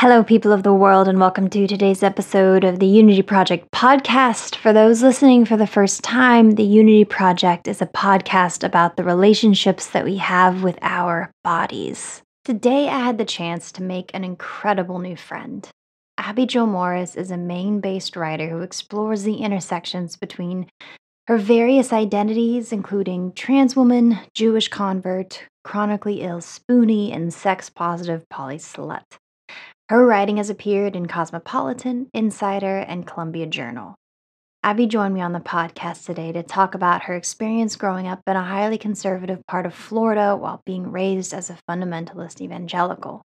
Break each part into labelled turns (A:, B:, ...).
A: Hello, people of the world, and welcome to today's episode of the Unity Project podcast. For those listening for the first time, the Unity Project is a podcast about the relationships that we have with our bodies. Today, I had the chance to make an incredible new friend. Abby Jo Morris is a Maine based writer who explores the intersections between her various identities, including trans woman, Jewish convert, chronically ill spoonie, and sex positive poly slut. Her writing has appeared in Cosmopolitan, Insider, and Columbia Journal. Abby joined me on the podcast today to talk about her experience growing up in a highly conservative part of Florida while being raised as a fundamentalist evangelical.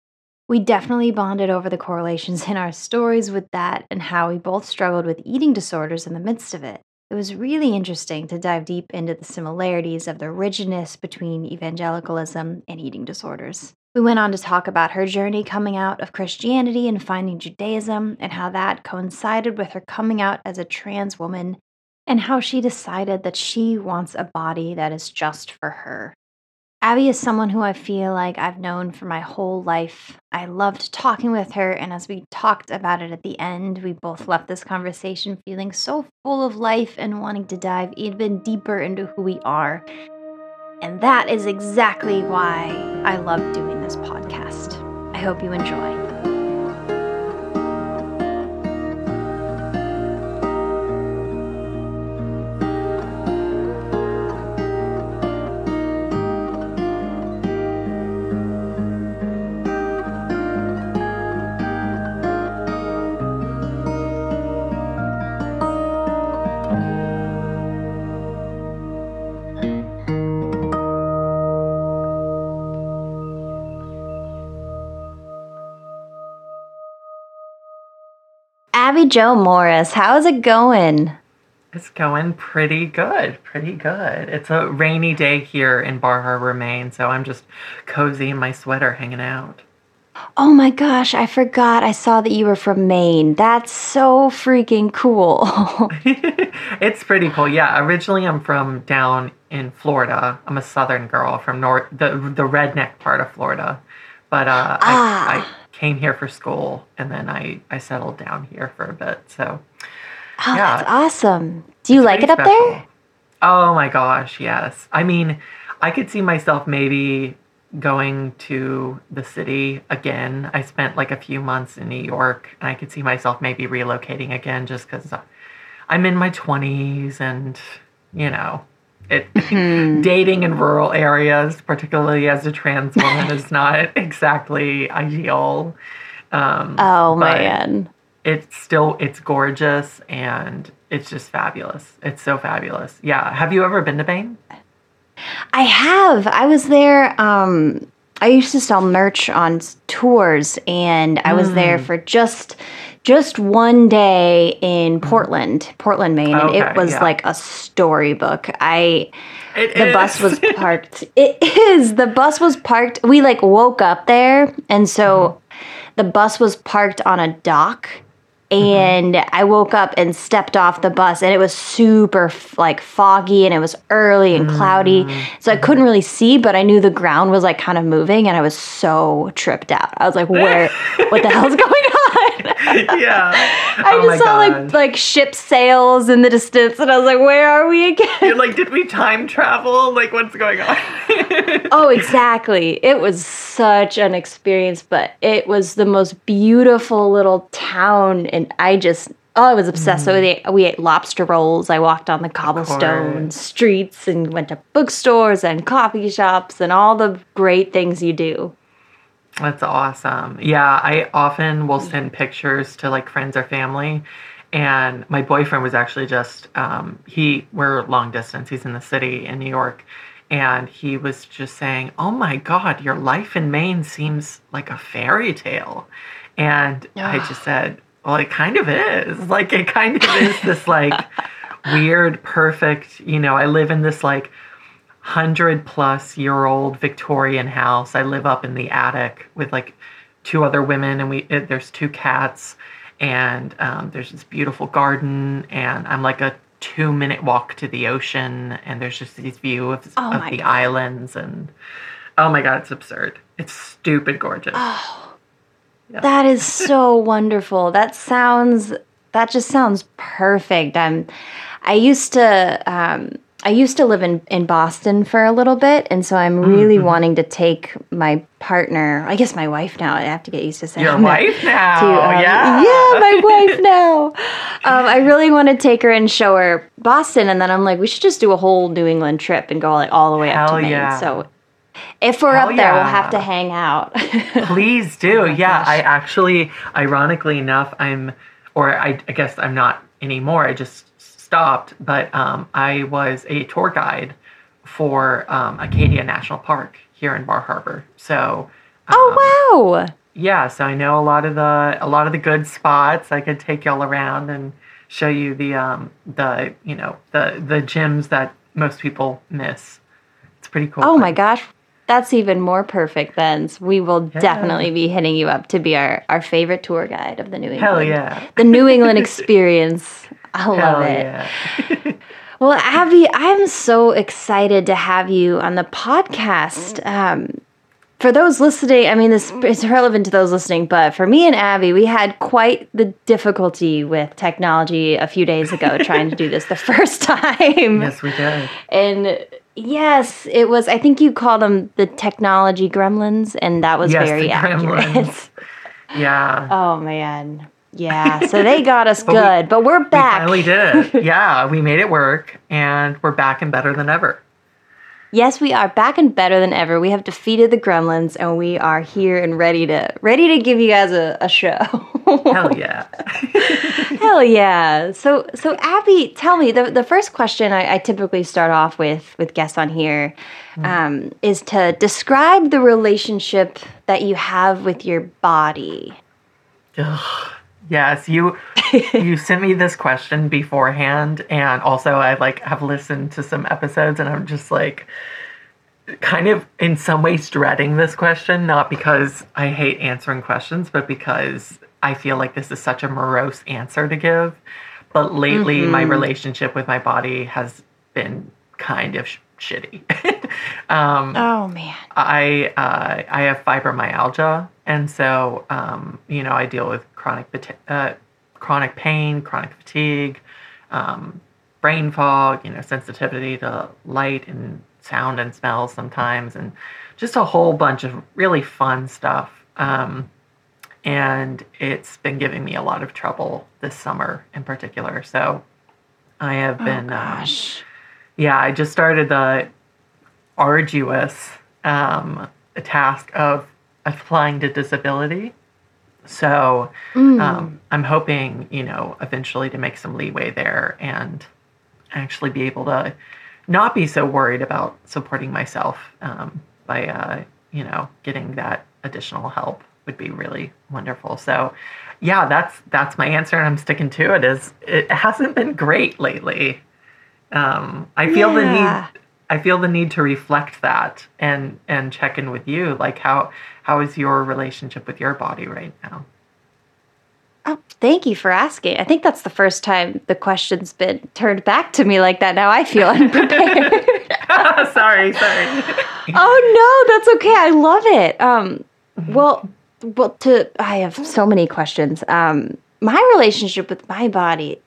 A: We definitely bonded over the correlations in our stories with that and how we both struggled with eating disorders in the midst of it. It was really interesting to dive deep into the similarities of the rigidness between evangelicalism and eating disorders. We went on to talk about her journey coming out of Christianity and finding Judaism, and how that coincided with her coming out as a trans woman, and how she decided that she wants a body that is just for her. Abby is someone who I feel like I've known for my whole life. I loved talking with her, and as we talked about it at the end, we both left this conversation feeling so full of life and wanting to dive even deeper into who we are and that is exactly why I love doing this podcast. I hope you enjoy. Abby Jo Morris, how's it going?
B: It's going pretty good, pretty good. It's a rainy day here in Bar Harbor, Maine, so I'm just cozy in my sweater hanging out.
A: Oh my gosh, I forgot I saw that you were from Maine. That's so freaking cool.
B: it's pretty cool. Yeah, originally I'm from down in Florida. I'm a southern girl from north the the redneck part of Florida. But uh, ah. I, I came here for school and then I, I settled down here for a bit. So,
A: oh, yeah. that's awesome. Do you like it up special. there?
B: Oh my gosh, yes. I mean, I could see myself maybe going to the city again. I spent like a few months in New York and I could see myself maybe relocating again just because I'm in my 20s and, you know, it mm-hmm. dating in rural areas, particularly as a trans woman, is not exactly ideal.
A: Um, oh man,
B: it's still it's gorgeous and it's just fabulous. It's so fabulous. Yeah. Have you ever been to Maine?
A: I have. I was there. Um, I used to sell merch on tours, and I was mm. there for just just one day in mm-hmm. Portland, Portland, Maine, and it was yeah. like a storybook. I it the is. bus was parked. It is. The bus was parked. We like woke up there and so mm-hmm. the bus was parked on a dock Mm-hmm. and mm-hmm. I woke up and stepped off the bus and it was super like foggy and it was early and cloudy. Mm-hmm. So I couldn't really see, but I knew the ground was like kind of moving and I was so tripped out. I was like, where what the hell's going on?
B: yeah.
A: I oh just saw God. like like ship sails in the distance and I was like, where are we again?
B: You're like, did we time travel? Like what's going on?
A: oh, exactly. It was such an experience, but it was the most beautiful little town and I just oh, I was obsessed. Mm. So we, we ate lobster rolls. I walked on the cobblestone streets and went to bookstores and coffee shops and all the great things you do.
B: That's awesome. Yeah, I often will send pictures to like friends or family. And my boyfriend was actually just um, he we're long distance. He's in the city in New York, and he was just saying, "Oh my God, your life in Maine seems like a fairy tale." And I just said, well, it kind of is. Like it kind of is this like weird, perfect, you know, I live in this like hundred plus year old Victorian house. I live up in the attic with like two other women and we it, there's two cats and um, there's this beautiful garden and I'm like a two minute walk to the ocean and there's just these view of, oh of the God. islands and oh my God, it's absurd. It's stupid gorgeous.
A: Oh.
B: Yeah.
A: That is so wonderful. That sounds that just sounds perfect. I'm I used to um I used to live in, in Boston for a little bit, and so I'm really
B: Mm-hmm.
A: wanting to take my partner. I guess my wife now. I have to get used to saying
B: Your wife now.
A: to, um,
B: yeah.
A: yeah, my wife now. Um, I really want to take her and show her Boston, and then I'm like, we should just do a whole New England trip and go like all the way up
B: Hell
A: to Maine.
B: yeah.
A: So if we're
B: Hell
A: up there, we'll have to hang out.
B: Please do. yeah,
A: gosh.
B: I actually, ironically enough, I'm, or I, I guess I'm not anymore. I just stopped, but um, I was a tour guide for um, Acadia National Park here in Bar Harbor. So, um,
A: oh wow!
B: yeah, so I know a lot of the a lot of the good spots. I could take y'all around and show you the um the you know the the gyms that most people miss. It's pretty cool.
A: Oh my gosh, that's even more perfect. Then So we will
B: Yeah.
A: definitely be hitting you up to be our our favorite tour guide of the New England.
B: Hell yeah!
A: The New England experience. I love
B: Hell
A: it.
B: yeah!
A: Well, Abby, I'm so excited to have you on the podcast. Um, for those listening, I mean, this is relevant to those listening, but for me and Abby, we had quite the difficulty with technology a few days ago trying to do this the first time.
B: yes, we did.
A: And yes, it was, I think you called them the technology gremlins, and that was
B: Yes,
A: very accurate.
B: gremlins. Yeah.
A: oh, man. Yeah, so they got us
B: But we-
A: good, but we're back.
B: We finally did it. Yeah, we made it work, and we're back and better than ever.
A: Yes, we are back and better than ever. We have defeated the gremlins and we are here and ready to ready to give you guys a, a show.
B: Hell yeah!
A: Hell yeah. So so Abby, tell me, the, the first question I, I typically start off with with guests on here um, is to describe the relationship that you have with your body.
B: Ugh. Yes, you you sent me this question beforehand, and also I like have listened to some episodes, and I'm just like kind of in some ways dreading this question, not because I hate answering questions, but because I feel like this is such a morose answer to give. But lately, my mm-hmm. relationship with my body has been kind of sh- shitty. um,
A: Oh man.
B: I uh, I have fibromyalgia, and so um, you know I deal with chronic uh, chronic pain, chronic fatigue, um, brain fog, you know, sensitivity to light and sound and smells sometimes, and just a whole bunch of really fun stuff. Um, and it's been giving me a lot of trouble this summer in particular. So I have been.
A: oh
B: uh, yeah, I just started the arduous um, task of applying to disability. So
A: Mm.
B: um, I'm hoping, you know, eventually to make some leeway there and actually be able to not be so worried about supporting myself um, by, uh, you know, getting that additional help would be really wonderful. So, yeah, that's that's my answer, and I'm sticking to it. Is it hasn't been great lately. Um, I feel the
A: Yeah.
B: need. I feel the need to reflect that and and check in with you. Like how how is your relationship with your body right now?
A: Oh, thank you for asking. I think that's the first time the question's been turned back to me like that. Now I feel unprepared.
B: sorry, sorry.
A: oh no, that's okay. I love it. Um, well, well, to I have so many questions. Um, my relationship with my body,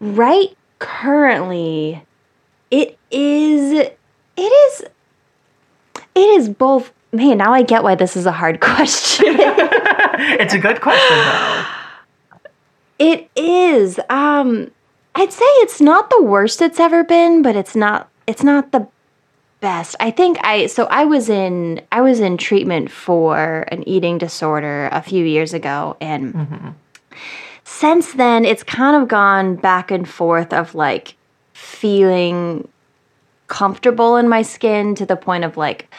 A: right currently, it is, it is, it is both. Man, now I get why this is a hard question.
B: it's a good question though.
A: It is. Um, I'd say it's not the worst it's ever been, but it's not. It's not the best. I think I. So I was in. I was in treatment for an eating disorder a few years ago, and
B: Mhm.
A: since then it's kind of gone back and forth of like feeling comfortable in my skin to the point of like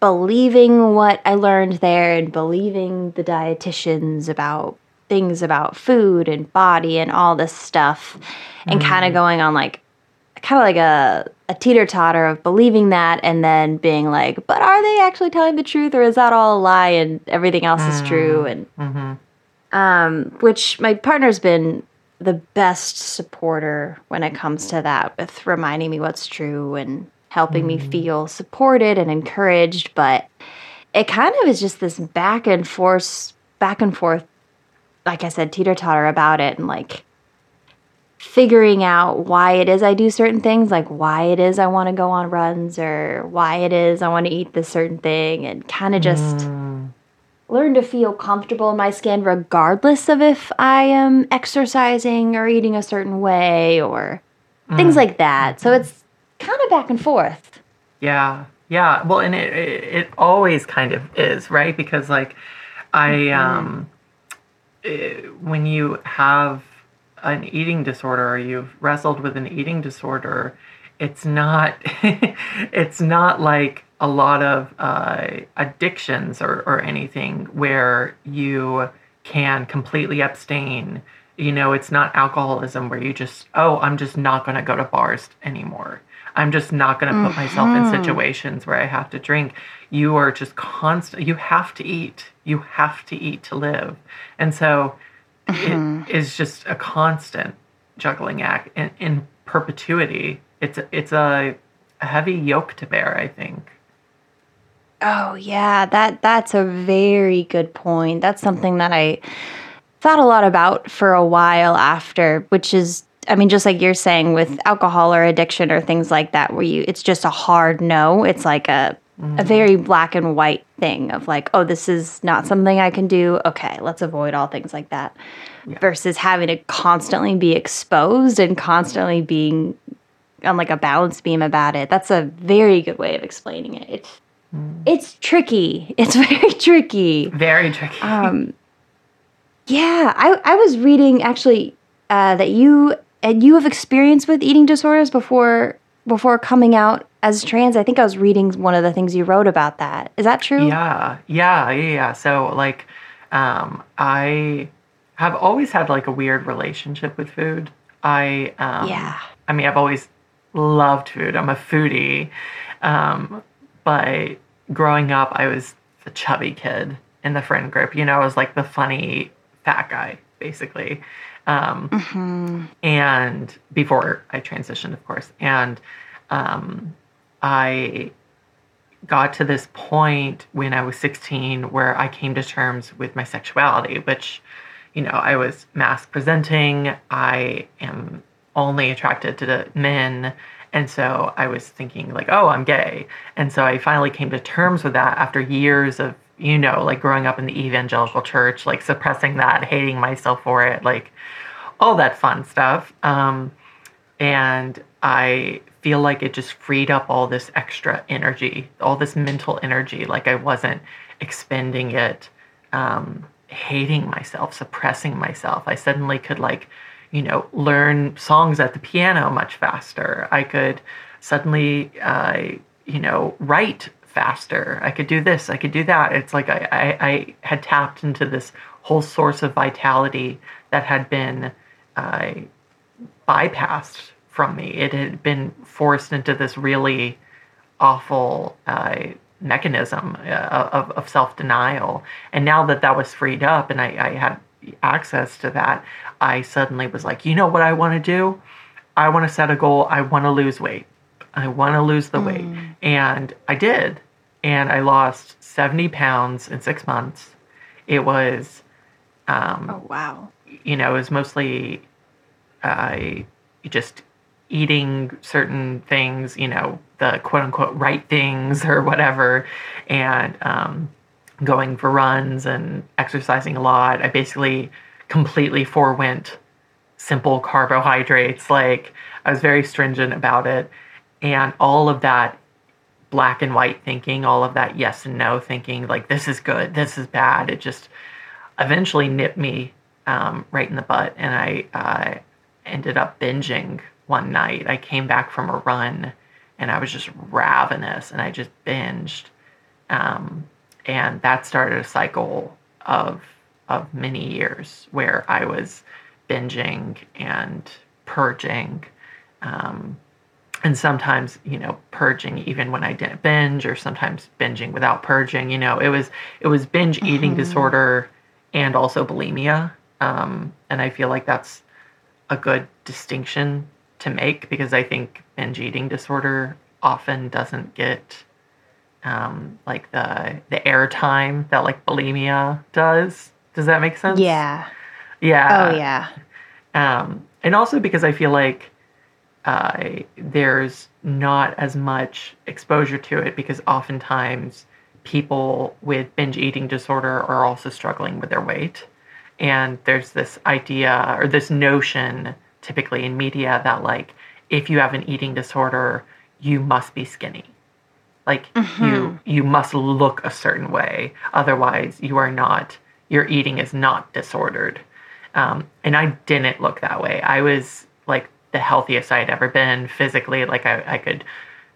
A: believing what I learned there and believing the dietitians about things about food and body and all this stuff and kind of going on like kind of like a, a teeter totter of believing that and then being like, but are they actually telling the truth or is that all a lie and everything else is true? And
B: Mhm.
A: um, which my partner's been the best supporter when it comes to that, with reminding me what's true and helping me feel supported and encouraged. But it kind of is just this back and forth back and forth, like I said, teeter totter about it and like figuring out why it is I do certain things, like why it is I want to go on runs or why it is I want to eat this certain thing, and kind of just mm. Learn to feel comfortable in my skin regardless of if I am exercising or eating a certain way or mm. things like that. So it's kind of back and forth.
B: Yeah. Yeah. Well, and it, it, it always kind of is, right? Because like I, mm-hmm. um, it, eh, when you have an eating disorder or you've wrestled with an eating disorder, it's not it's not like a lot of uh, addictions or, or anything where you can completely abstain. You know, it's not alcoholism where you just, oh, I'm just not going to go to bars anymore. I'm just not going to put mm-hmm. myself in mm-hmm. situations where I have to drink. You are just constant. You have to eat. You have to eat to live. And so mm-hmm. it is just a constant juggling act in, in perpetuity. It's a, it's a, a heavy yoke to bear, I think.
A: Oh yeah, that that's a very good point. That's something that I thought a lot about for a while after, which is I mean just like you're saying with alcohol or addiction or things like that where you it's just a hard no. It's like a mm-hmm. a very black and white thing of like, oh, this is not something I can do. Okay, let's avoid all things like that. Yeah. Versus having to constantly be exposed and constantly being on like a balance beam about it. That's a very good way of explaining it. It's. It's tricky. It's very tricky.
B: Very tricky. Um,
A: yeah, I, I was reading actually uh, that you and you have experience with eating disorders before before coming out as trans. I think I was reading one of the things you wrote about that. Is that true?
B: Yeah, yeah, yeah. So like, um, I have always had like a weird relationship with food. I um, yeah. I mean, I've always loved food. I'm a foodie, um, but growing up, I was the chubby kid in the friend group. You know, I was like the funny fat guy, basically. Um, mm-hmm. And before I transitioned, of course, and um, I got to this point when I was 16 where I came to terms with my sexuality, which, you know, I was mask presenting. I am only attracted to men. And so I was thinking, like, oh, I'm gay. And so I finally came to terms with that after years of, you know, like growing up in the evangelical church, like suppressing that, hating myself for it, like all that fun stuff. Um, and I feel like it just freed up all this extra energy, all this mental energy. Like I wasn't expending it, um, hating myself, suppressing myself. I suddenly could like, you know, learn songs at the piano much faster. I could suddenly, uh, you know, write faster. I could do this. I could do that. It's like I, I, I had tapped into this whole source of vitality that had been uh, bypassed from me. It had been forced into this really awful uh, mechanism uh, of, of self denial. And now that that was freed up and I, I had access to that, I suddenly was like, you know what I want to do? I want to set a goal. I want to lose weight. I want to lose the mm. weight. And I did. And I lost 70 pounds in six months. It was. Um,
A: oh, wow.
B: You know, it was mostly uh, just eating certain things, you know, the quote unquote right things or whatever, and um, going for runs and exercising a lot. I basically completely forewent simple carbohydrates. Like, I was very stringent about it. And all of that black and white thinking, all of that yes and no thinking, like, this is good, this is bad, it just eventually nipped me um, right in the butt. And I uh, ended up binging one night. I came back from a run and I was just ravenous and I just binged. Um, and that started a cycle of of many years where I was binging and purging. Um, and sometimes, you know, purging even when I didn't binge, or sometimes binging without purging. You know, it was it was binge eating mm-hmm. disorder and also bulimia. Um, and I feel like that's a good distinction to make because I think binge eating disorder often doesn't get um, like the the airtime that like bulimia does Does that make sense?
A: Yeah.
B: Yeah.
A: Oh yeah.
B: Um, and also because I feel like uh, there's not as much exposure to it because oftentimes people with binge eating disorder are also struggling with their weight. And there's this idea or this notion, typically in media, that like if you have an eating disorder, you must be skinny. Like you you must look a certain way, otherwise you are not. Your eating is not disordered. Um, and I didn't look that way. I was like the healthiest I'd ever been physically. Like I, I could,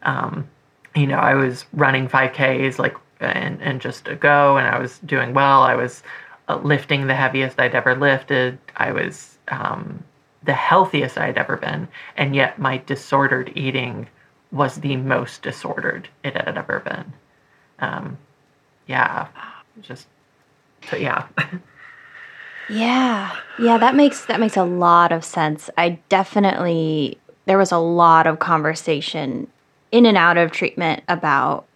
B: um, you know, I was running 5Ks like and and just a go, and I was doing well. I was uh, lifting the heaviest I'd ever lifted. I was um, the healthiest I'd ever been, and yet my disordered eating was the most disordered it had ever been. Um, yeah, just so yeah.
A: Yeah. Yeah, that makes that makes a lot of sense. I definitely there was a lot of conversation in and out of treatment about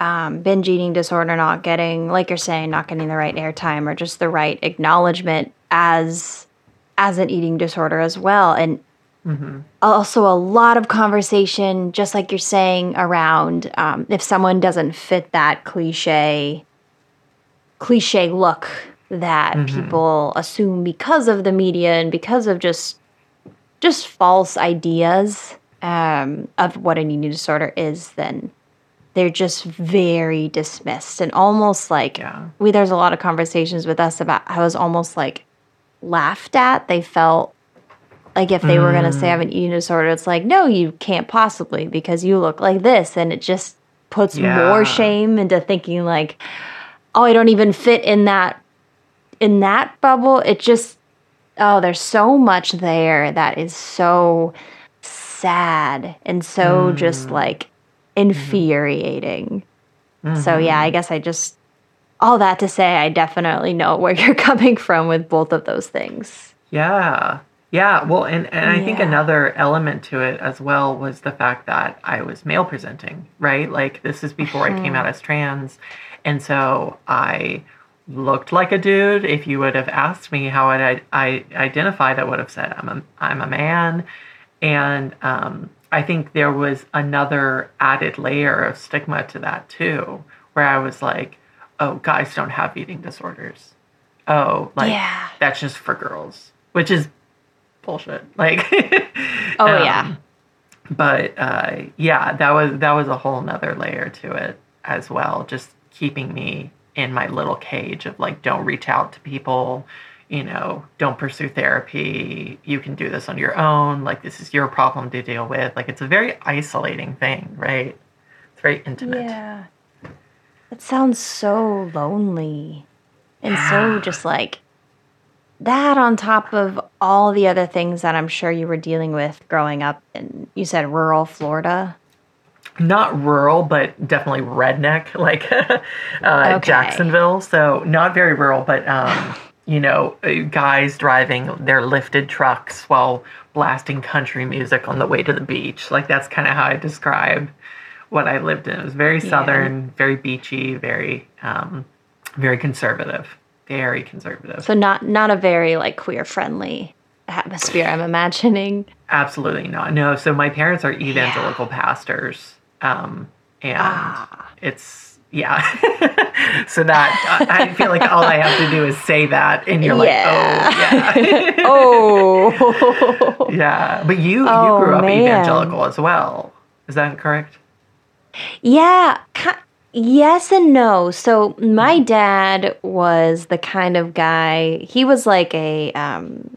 A: um, binge eating disorder not getting, like you're saying, not getting the right airtime or just the right acknowledgement as as an eating disorder as well. And also a lot of conversation, just like you're saying, around um, if someone doesn't fit that cliche cliche look that people assume because of the media and because of just just false ideas um, of what an eating disorder is, then they're just very dismissed and almost like
B: Yeah.
A: we. There's a lot of conversations with us about how it was almost like laughed at. They felt like if they were going to say I mm. have an eating disorder, it's like no, you can't possibly because you look like this, and it just puts
B: Yeah.
A: more shame into thinking like, oh, I don't even fit in that in that bubble. It just oh, there's so much there that is so sad and so just mm. like mm-hmm. infuriating. So mm-hmm. yeah, I guess I just all that to say I definitely know where you're coming from with both of those things.
B: Yeah. Yeah. Well, and, and I think another element to it as well was the fact that I was male presenting, right? Like, this is before I came out as trans. And so I looked like a dude. If you would have asked me how I, I identified, I would have said I'm a, I'm a man. And um, I think there was another added layer of stigma to that too, where I was like, oh, guys don't have eating disorders. Oh, like
A: Yeah.
B: that's just for girls, which is bullshit. Like,
A: Oh
B: um,
A: yeah.
B: but uh, yeah, that was that was a whole nother layer to it as well. Just keeping me in my little cage of like, don't reach out to people, you know, don't pursue therapy. You can do this on your own. Like, this is your problem to deal with. Like, it's a very isolating thing, right? It's very intimate.
A: Yeah. It sounds so lonely. And so just like that on top of all the other things that I'm sure you were dealing with growing up in you said rural Florida.
B: not rural, but definitely redneck, like uh,
A: Okay.
B: Jacksonville. So not very rural, but um, you know, uh, guys driving their lifted trucks while blasting country music on the way to the beach. Like that's kind of how I describe what I lived in. It was very southern, very beachy, very, um, very conservative, very conservative.
A: So not not a very like queer friendly atmosphere, I'm imagining.
B: Absolutely not. No. So my parents are evangelical pastors, um, and
A: Ah.
B: it's yeah. so that I feel like all I have to do is say that, and you're
A: Yeah.
B: like, oh yeah,
A: Oh.
B: yeah. But you
A: Oh,
B: you grew up
A: man.
B: evangelical as well. Is that correct?
A: Yeah, yes and no. So my dad was the kind of guy. He was like a. Um,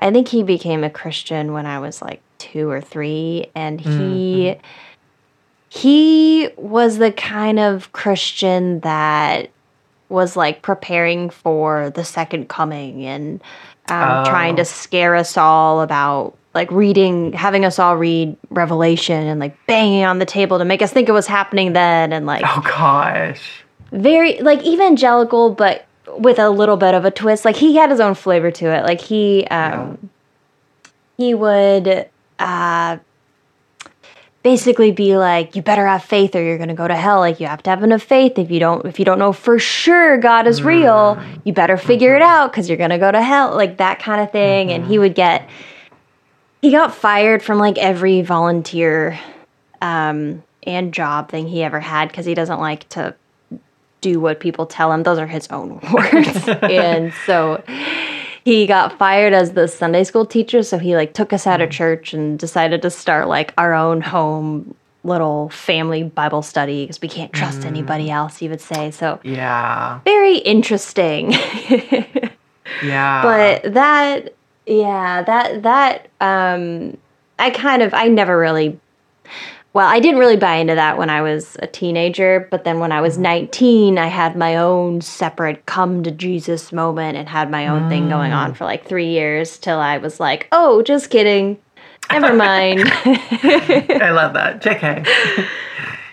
A: I think he became a Christian when I was like two or three, and he he was the kind of Christian that was like preparing for the second coming and um, trying
B: Oh.
A: to scare us all about like reading, having us all read Revelation and like banging on the table to make us think it was happening then, and like
B: Oh gosh.
A: very like evangelical, but with a little bit of a twist. Like he had his own flavor to it. Like he um he would uh basically be like, you better have faith or you're gonna go to hell. Like you have to have enough faith. If you don't, if you don't know for sure God is real, you better figure it out because you're gonna go to hell. Like that kind of thing. And he would get, he got fired from like every volunteer um, and job thing he ever had because he doesn't like to do what people tell him. Those are his own words. and so he got fired as the Sunday school teacher. So he like took us out of church and decided to start like our own home little family Bible study because we can't trust anybody else, he would say. So
B: Yeah.
A: very interesting.
B: Yeah.
A: but that yeah that that um i kind of i never really well i didn't really buy into that when i was a teenager but then when i was 19 i had my own separate come to jesus moment and had my own thing going on for like three years till i was like oh just kidding. Never mind.
B: I love that. JK.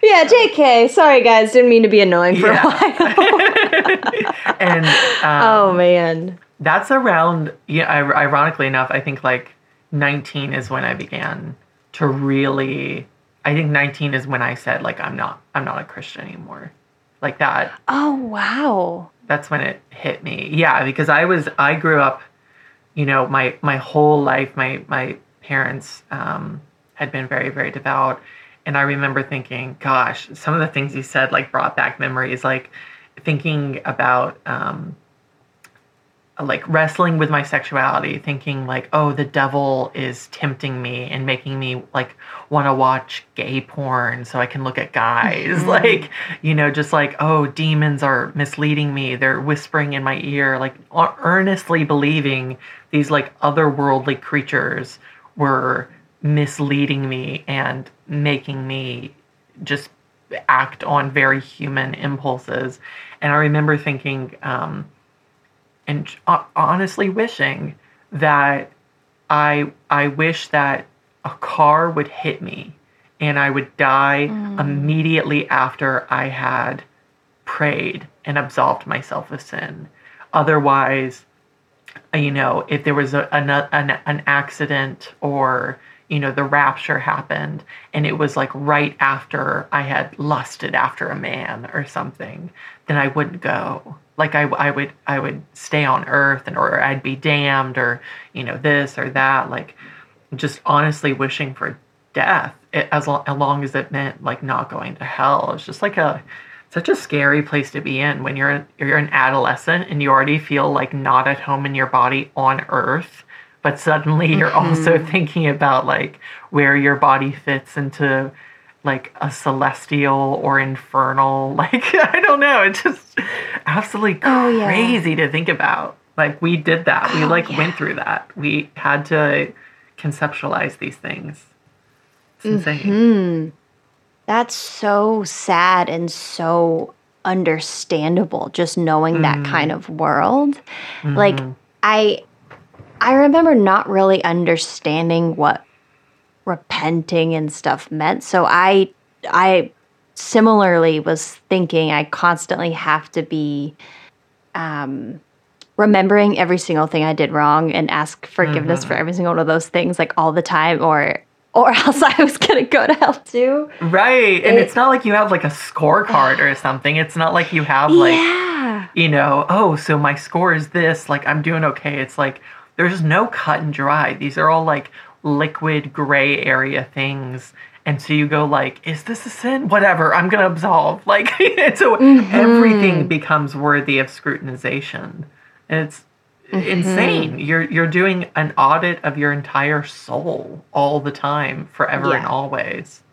A: yeah jk sorry guys. Didn't mean to be annoying for
B: Yeah.
A: a while.
B: And um,
A: oh man
B: that's around yeah ironically enough i think like 19 is when i began to really i think 19 is when i said like i'm not i'm not a christian anymore. Like that
A: oh wow.
B: that's when it hit me. Yeah because i was i grew up you know my my whole life my my parents um had been very very devout. And i remember thinking gosh some of the things you said like brought back memories like thinking about um like wrestling with my sexuality thinking like oh the devil is tempting me and making me like want to watch gay porn so i can look at guys. Like you know just like oh demons are misleading me. They're whispering in my ear. Like earnestly believing these like otherworldly creatures were misleading me and making me just act on very human impulses. And i remember thinking um and honestly wishing that I I wish that a car would hit me and I would die mm. immediately after I had prayed and absolved myself of sin. Otherwise, you know, if there was a, an, an, an accident or, you know, the rapture happened and it was like right after I had lusted after a man or something, then I wouldn't go. Like I, I would, I would stay on earth and, or I'd be damned or, you know, this or that. Like just honestly wishing for death it, as, lo- as long as it meant like not going to hell. It's just like a, such a scary place to be in when you're you're an adolescent and you already feel like not at home in your body on earth but suddenly you're also mm-hmm. thinking about like where your body fits into like a celestial or infernal like i don't know it's just absolutely
A: Oh, yeah.
B: crazy to think about like we did that we
A: Oh,
B: like
A: yeah.
B: went through that we had to conceptualize these things it's insane
A: Mm-hmm. That's so sad and so understandable just knowing that kind of world. Like I I remember not really understanding what repenting and stuff meant. So I I similarly was thinking I constantly have to be um remembering every single thing I did wrong and ask forgiveness for every single one of those things like all the time or or else I was gonna go to hell too.
B: Right. And
A: It-
B: it's not like you have like a scorecard or something. It's not like you have like,
A: yeah.
B: you know, oh, so my score is this, like I'm doing okay. It's like there's no cut and dry. These are all like liquid gray area things. And so you go like, is this a sin? Whatever, I'm gonna absolve. Like and so mm-hmm. everything becomes worthy of scrutinization. And it's mm-hmm. insane. You're you're doing an audit of your entire soul all the time, forever and
A: Yeah.
B: always.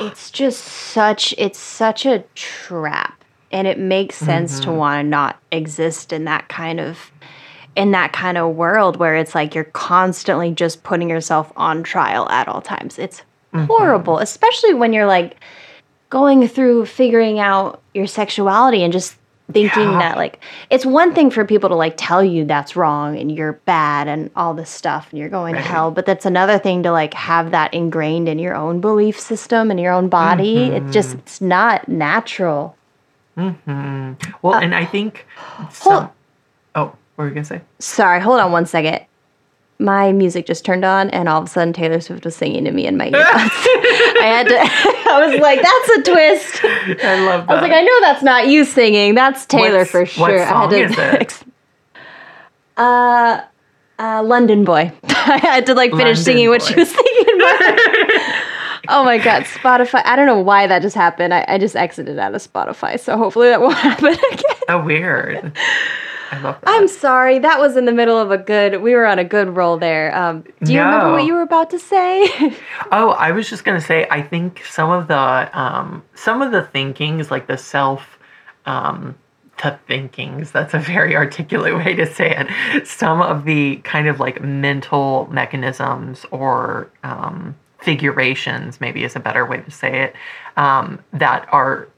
A: It's just such it's such a trap. And it makes sense to mm-hmm. want to not exist in that kind of in that kind of world where it's like you're constantly just putting yourself on trial at all times. It's horrible, especially when you're like going through figuring out your sexuality and just thinking
B: Yeah.
A: that like it's one thing for people to like tell you that's wrong and you're bad and all this stuff and you're going to hell but that's another thing to like have that ingrained in your own belief system and your own body it just it's not natural
B: Hmm. Well, and I think
A: Uh, hold-
B: what were you gonna say?
A: sorry hold on one second my music just turned on, and all of a sudden Taylor Swift was singing to me in my earbuds. I had to. I was like, "That's a twist."
B: I love that.
A: I was like, "I know that's not you singing. That's Taylor
B: What's-
A: for
B: what
A: sure." I
B: song
A: had
B: is
A: to.
B: it?
A: Uh, uh, London Boy. I had to like finish
B: London
A: singing what she was singing. Oh my god, Spotify! I don't know why that just happened. I, I just exited out of Spotify, so hopefully that won't happen again.
B: oh, weird. I love that.
A: I'm sorry. That was in the middle of a good. We were on a good roll there. Um, do you remember what you were about to say?
B: Oh, I was just gonna say, I think some of the um, some of the thinkings, like the self, um, the thinkings. That's a very articulate way to say it. Some of the kind of like mental mechanisms or um, figurations, maybe is a better way to say it, um, that are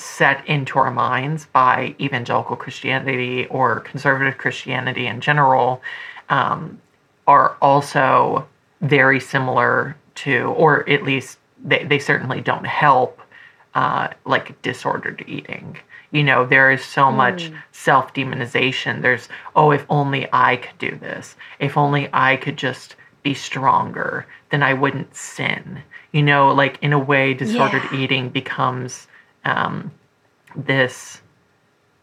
B: set into our minds by evangelical Christianity or conservative Christianity in general um, are also very similar to, or at least they, they certainly don't help, uh, like disordered eating. You know, there is so much self demonization. There's, oh, if only I could do this. If only I could just be stronger, then I wouldn't sin. You know, like in a way, disordered
A: Yeah.
B: eating becomes um, this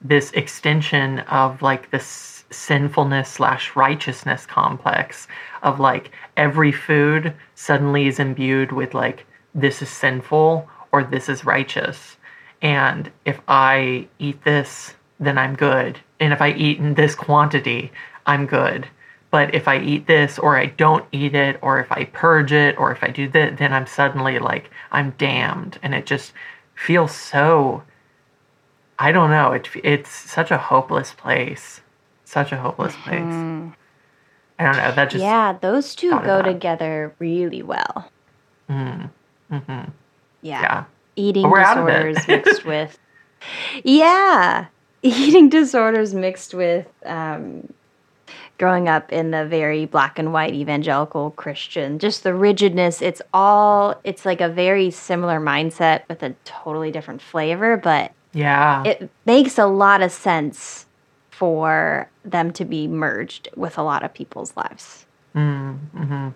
B: this extension of like this sinfulness slash righteousness complex of like every food suddenly is imbued with like this is sinful or this is righteous. And if i eat this then i'm good. And if i eat in this quantity i'm good. But if i eat this or i don't eat it or if i purge it or if i do that then i'm suddenly like i'm damned. And it just feels so I don't know. It, it's such a hopeless place. Such a hopeless place. I don't know. That just
A: yeah, those two go together really well.
B: Mm, hmm
A: Yeah.
B: yeah.
A: Eating
B: we're out of it.
A: disorders mixed with. Yeah. Eating disorders mixed with um, growing up in the very black and white evangelical Christian, just the rigidness. It's all, it's like a very similar mindset with a totally different flavor, but
B: Yeah.
A: it makes a lot of sense for them to be merged with a lot of people's lives.
B: mm, hmm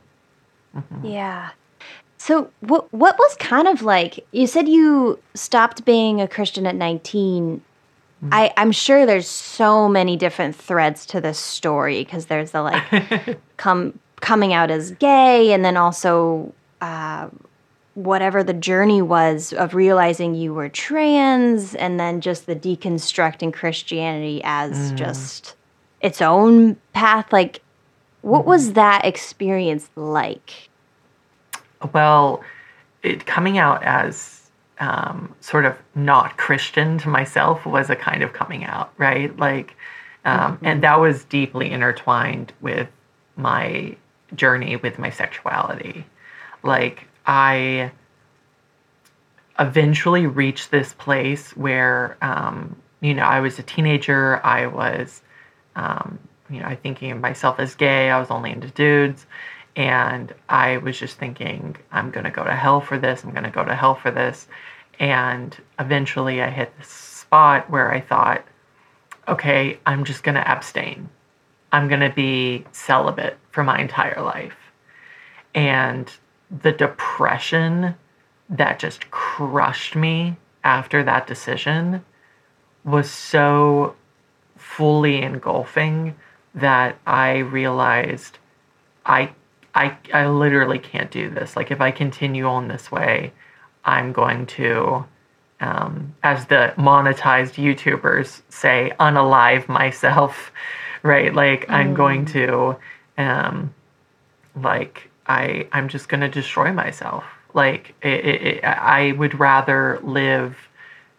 A: Yeah. So what what was kind of like you said you stopped being a Christian at 19. I I'm sure there's so many different threads to this story because there's the like come coming out as gay and then also uh, whatever the journey was of realizing you were trans and then just the deconstructing Christianity as just its own path. Like what was that experience like?
B: Well, it coming out as um, sort of not Christian to myself was a kind of coming out, right? Like, um, and that was deeply intertwined with my journey with my sexuality. Like, I eventually reached this place where, um, you know, I was a teenager. I was, um, you know, I thinking of myself as gay. I was only into dudes. And I was just thinking, I'm going to go to hell for this. I'm going to go to hell for this. And eventually I hit this spot where I thought, okay, I'm just going to abstain. I'm going to be celibate for my entire life. And the depression that just crushed me after that decision was so fully engulfing that I realized I I I literally can't do this. Like if I continue on this way, I'm going to um, as the monetized YouTubers say, unalive myself, right? Like I'm going to um, like I I'm just gonna destroy myself. Like it, it, it, I would rather live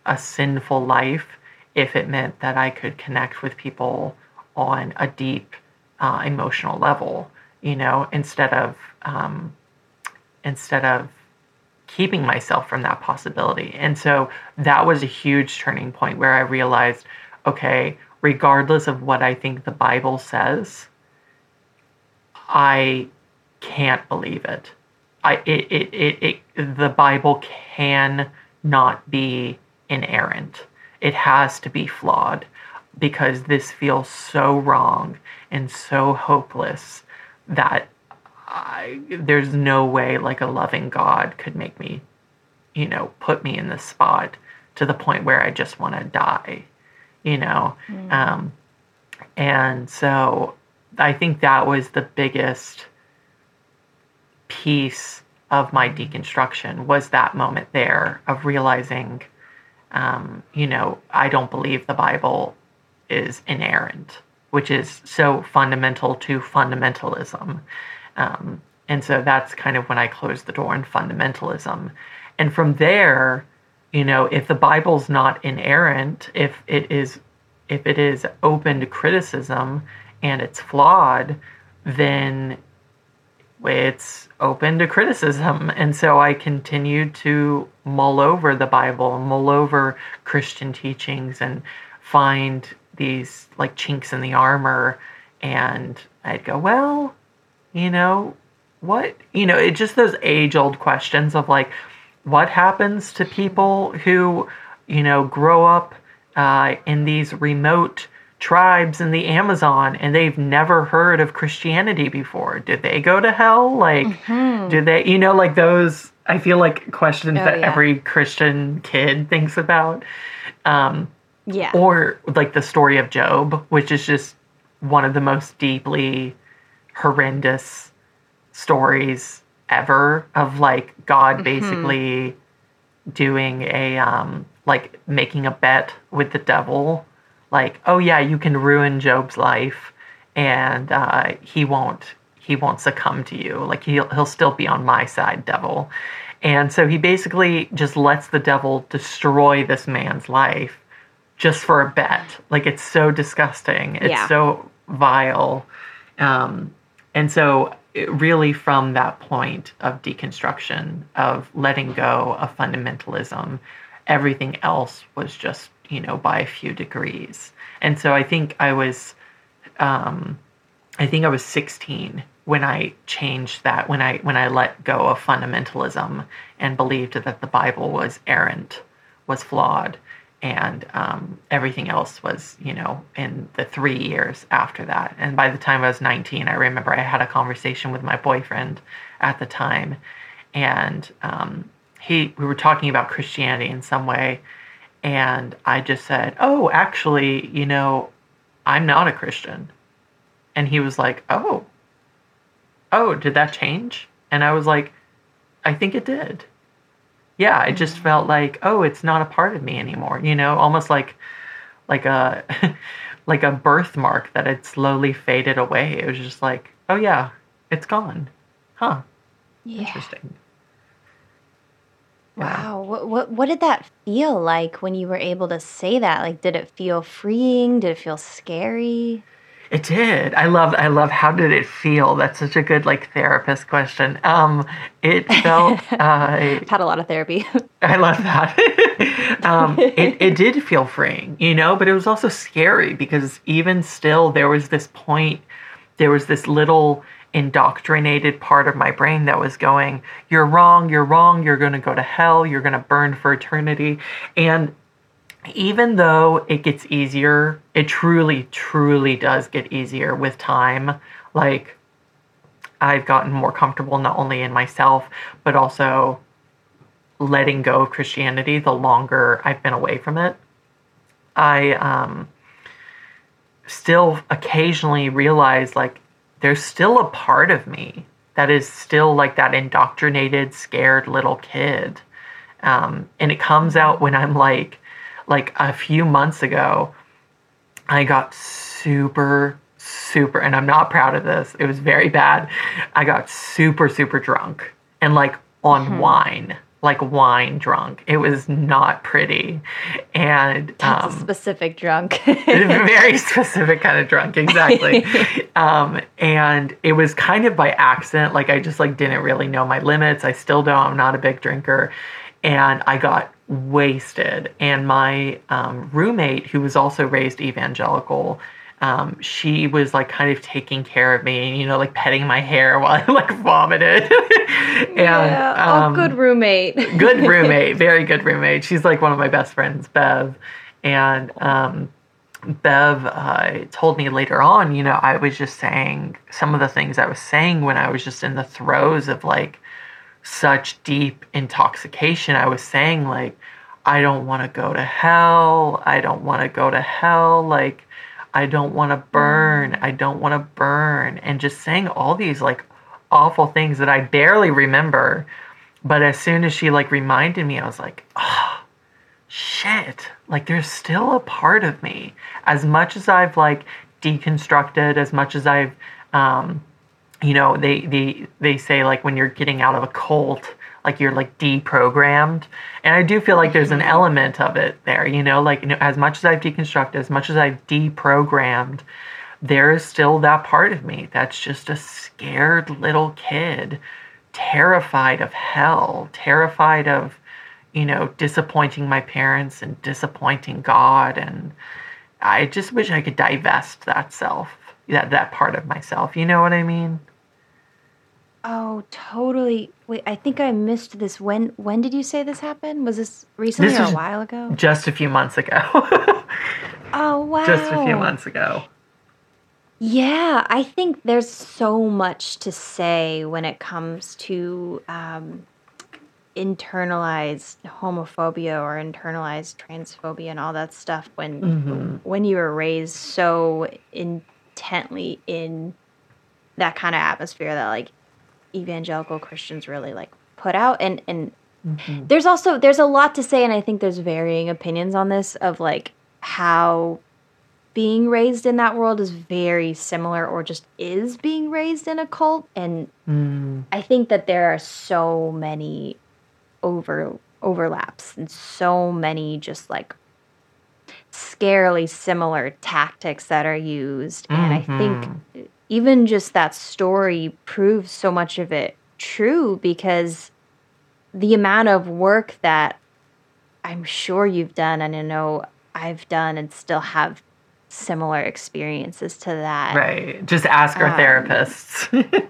B: a sinful life if it meant that I could connect with people on a deep uh, emotional level, you know, instead of um, instead of keeping myself from that possibility. And so that was a huge turning point where I realized, okay, regardless of what I think the Bible says, I can't believe it. I it it, it, it the Bible can not be inerrant. It has to be flawed because this feels so wrong and so hopeless that I, there's no way like a loving God could make me, you know, put me in this spot to the point where I just want to die, you know. Mm. Um, and so I think that was the biggest piece of my deconstruction was that moment there of realizing, um, you know, I don't believe the Bible is inerrant, which is so fundamental to fundamentalism. Um, and so that's kind of when I closed the door on fundamentalism. And from there, you know, if the Bible's not inerrant, if it is if it is open to criticism and it's flawed, then it's open to criticism. And so I continued to mull over the Bible, mull over Christian teachings, and find these like chinks in the armor. And I'd go, well, you know, what, you know, it just those age old questions of like, what happens to people who, you know, grow up uh, in these remote tribes in the Amazon and they've never heard of Christianity before. Did they go to hell? Like, mm-hmm. do they, you know, like those, I feel like questions oh, that yeah. every Christian kid thinks about. Um,
A: yeah.
B: Or like the story of Job, which is just one of the most deeply horrendous stories ever of like God mm-hmm. basically doing a, um, like making a bet with the devil like, oh yeah, you can ruin Job's life, and uh, he won't he won't succumb to you. Like he'll he'll still be on my side, devil. And so he basically just lets the devil destroy this man's life just for a bet. Like it's so disgusting. It's yeah. so vile. Um, and so really from that point of deconstruction of letting go of fundamentalism everything else was just you know, by a few degrees. And so I think I was, um, I think I was 16 when I changed that, when I when I let go of fundamentalism and believed that the Bible was errant, was flawed, and um, everything else was, you know, in the three years after that. And by the time I was 19, I remember I had a conversation with my boyfriend at the time, and um, he we were talking about Christianity in some way, and I just said, Oh, actually, you know, I'm not a Christian. And he was like, Oh, oh, did that change? And I was like, I think it did. Yeah, I just felt like, oh, it's not a part of me anymore, you know, almost like like a like a birthmark that had slowly faded away. It was just like, oh yeah, it's gone. Huh. Yeah. Interesting.
A: Wow. What, what what did that feel like when you were able to say that? Like did it feel freeing? Did it feel scary?
B: It did. I love I love how did it feel? That's such a good like therapist question. Um it felt uh
A: had a lot of therapy.
B: I love that. um it, it did feel freeing, you know, but it was also scary because even still there was this point there was this little indoctrinated part of my brain that was going, You're wrong, you're wrong, you're going to go to hell, you're going to burn for eternity. And even though it gets easier, it truly, truly does get easier with time. Like, I've gotten more comfortable not only in myself, but also letting go of Christianity the longer I've been away from it. I um, still occasionally realize, like, there's still a part of me that is still like that indoctrinated, scared little kid. Um, and it comes out when I'm like, like a few months ago, I got super, super, and I'm not proud of this. It was very bad. I got super, super drunk and like on mm-hmm. wine like wine drunk. It was not pretty. And
A: um, a specific drunk.
B: very specific kind of drunk, exactly. um, and it was kind of by accident. Like I just like didn't really know my limits. I still don't. I'm not a big drinker. And I got wasted. And my um, roommate, who was also raised evangelical, um, she was like kind of taking care of me, you know, like petting my hair while I like vomited. and
A: yeah. oh, um, good roommate.
B: good roommate, very good roommate. She's like one of my best friends, Bev. And um, Bev uh, told me later on, you know, I was just saying some of the things I was saying when I was just in the throes of like such deep intoxication. I was saying, like, I don't want to go to hell. I don't want to go to hell. Like, I don't want to burn. I don't want to burn. And just saying all these like awful things that I barely remember. But as soon as she like reminded me, I was like, oh, shit. Like, there's still a part of me. As much as I've like deconstructed, as much as I've, um, you know, they, they, they say like when you're getting out of a cult, like you're like deprogrammed. And i do feel like there's an mm-hmm. element of it there you know? Like you know, as much as i've deconstructed as much as i've deprogrammed there is still that part of me that's just a scared little kid terrified of hell terrified of you know disappointing my parents and disappointing god. And i just wish i could divest that self that that part of myself you know what i mean
A: Oh, totally. Wait, I think I missed this. When when did you say this happened? Was this recently
B: This
A: or a while ago?
B: just a few months ago
A: Oh, wow.
B: just a few months ago
A: Yeah, I think there's so much to say when it comes to um, internalized homophobia or internalized transphobia and all that stuff when
B: hmm
A: when you were raised so intently in that kind of atmosphere that like evangelical Christians really like put out and and
B: hmm
A: there's also there's a lot to say and I think there's varying opinions on this of like how being raised in that world is very similar or just is being raised in a cult and
B: mm.
A: I think that there are so many over overlaps and so many just like scarily similar tactics that are used and I think
B: hmm
A: even just that story proves so much of it true because the amount of work that I'm sure you've done and I know I've done and still have similar experiences to that.
B: Right. Just ask our
A: Um,
B: therapists.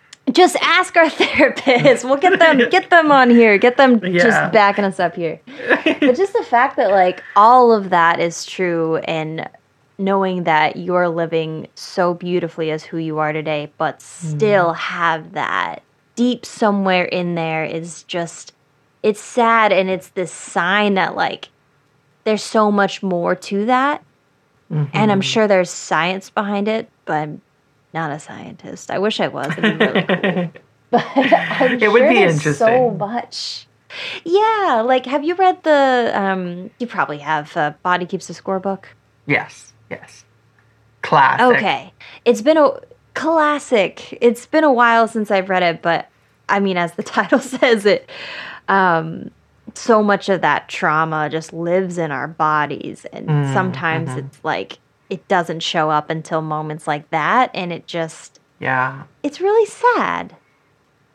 A: just ask our therapists. We'll get them get them on here. Get them
B: Yeah.
A: just backing us up here. But just the fact that like all of that is true and knowing that you're living so beautifully as who you are today, but still have that deep somewhere in there is just it's sad and it's this sign that like there's so much more to that and I'm
B: Mhm.
A: sure there's science behind it, but I'm not a scientist. I wish I was. Really cool. But I'm
B: It would
A: sure
B: be
A: interesting. so much. Yeah, like have you read the um you probably have uh, Body Keeps the Score book?
B: yes. Yes. Classic.
A: Okay. It's been a classic. It's been a while since I've read it, but I mean as the title says it um so much of that trauma just lives in our bodies and
B: Mm,
A: sometimes
B: mhm.
A: it's like it doesn't show up until moments like that and it just
B: Yeah.
A: it's really sad.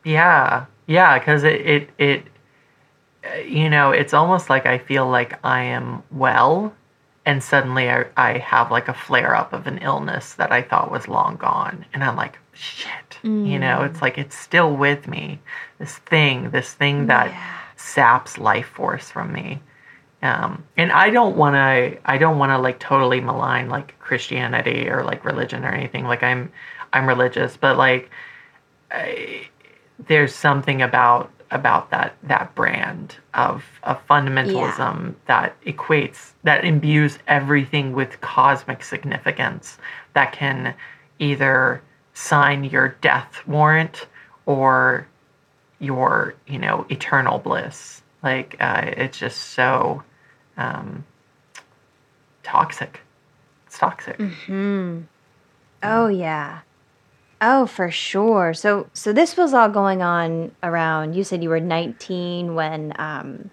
B: Yeah. Yeah. Because it, it, it, uh, you know, it's almost like I feel like I am well, and suddenly I, I have like a flare up of an illness that I thought was long gone. And I'm like, shit. You know,
A: Mm.
B: it's like it's still with me. This thing, this thing that
A: Yeah.
B: saps life force from me. Um, and I don't want to. I don't want to like totally malign like Christianity or like religion or anything. Like I'm, I'm religious, but like, I, there's something about about that that brand of of fundamentalism that equates that imbues everything with cosmic significance that can either sign your death warrant or your you know eternal bliss like uh, it's just so um, toxic it's toxic
A: Hmm. Oh yeah. Oh, for sure. So so this was all going on around you said you were 19 when um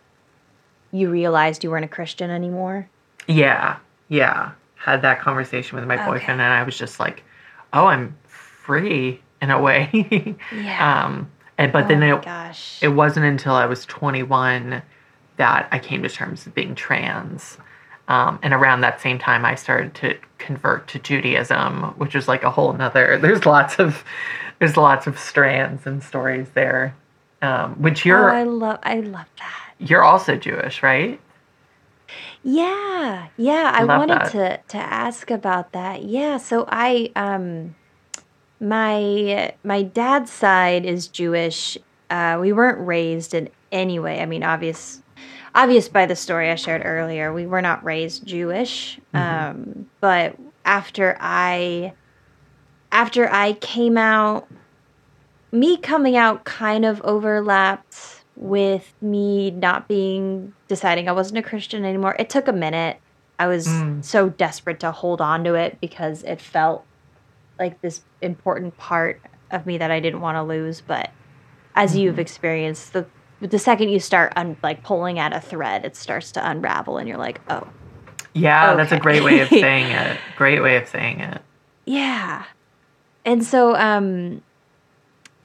A: you realized you weren't a Christian anymore.
B: yeah yeah had that conversation with my
A: Okay.
B: boyfriend and i was just like oh i'm free in a way
A: Yeah.
B: um and but
A: oh
B: then it,
A: gosh.
B: it wasn't until i was 21 that i came to terms with being trans um, and around that same time i started to convert to judaism which is like a whole nother there's lots of there's lots of strands and stories there um, which
A: oh,
B: you're oh,
A: I love I love that.
B: you're also jewish right
A: Yeah, yeah. I wanted
B: that.
A: to to ask about that. Yeah, so I um my my dad's side is Jewish. Uh, we weren't raised in any way. I mean, obvious obvious by the story I shared earlier, we were not raised Jewish. Um, but after I after I came out, me coming out kind of overlapped with me not being deciding I wasn't a Christian anymore. It took a minute. I was
B: Mm.
A: so desperate to hold on to it because it felt like this important part of me that I didn't want to lose. But as you've experienced, the the second you start un, like pulling at a thread, it starts to unravel, and you're like, oh,
B: Yeah, that's a great way of saying it. Great way of saying it.
A: Yeah. And so um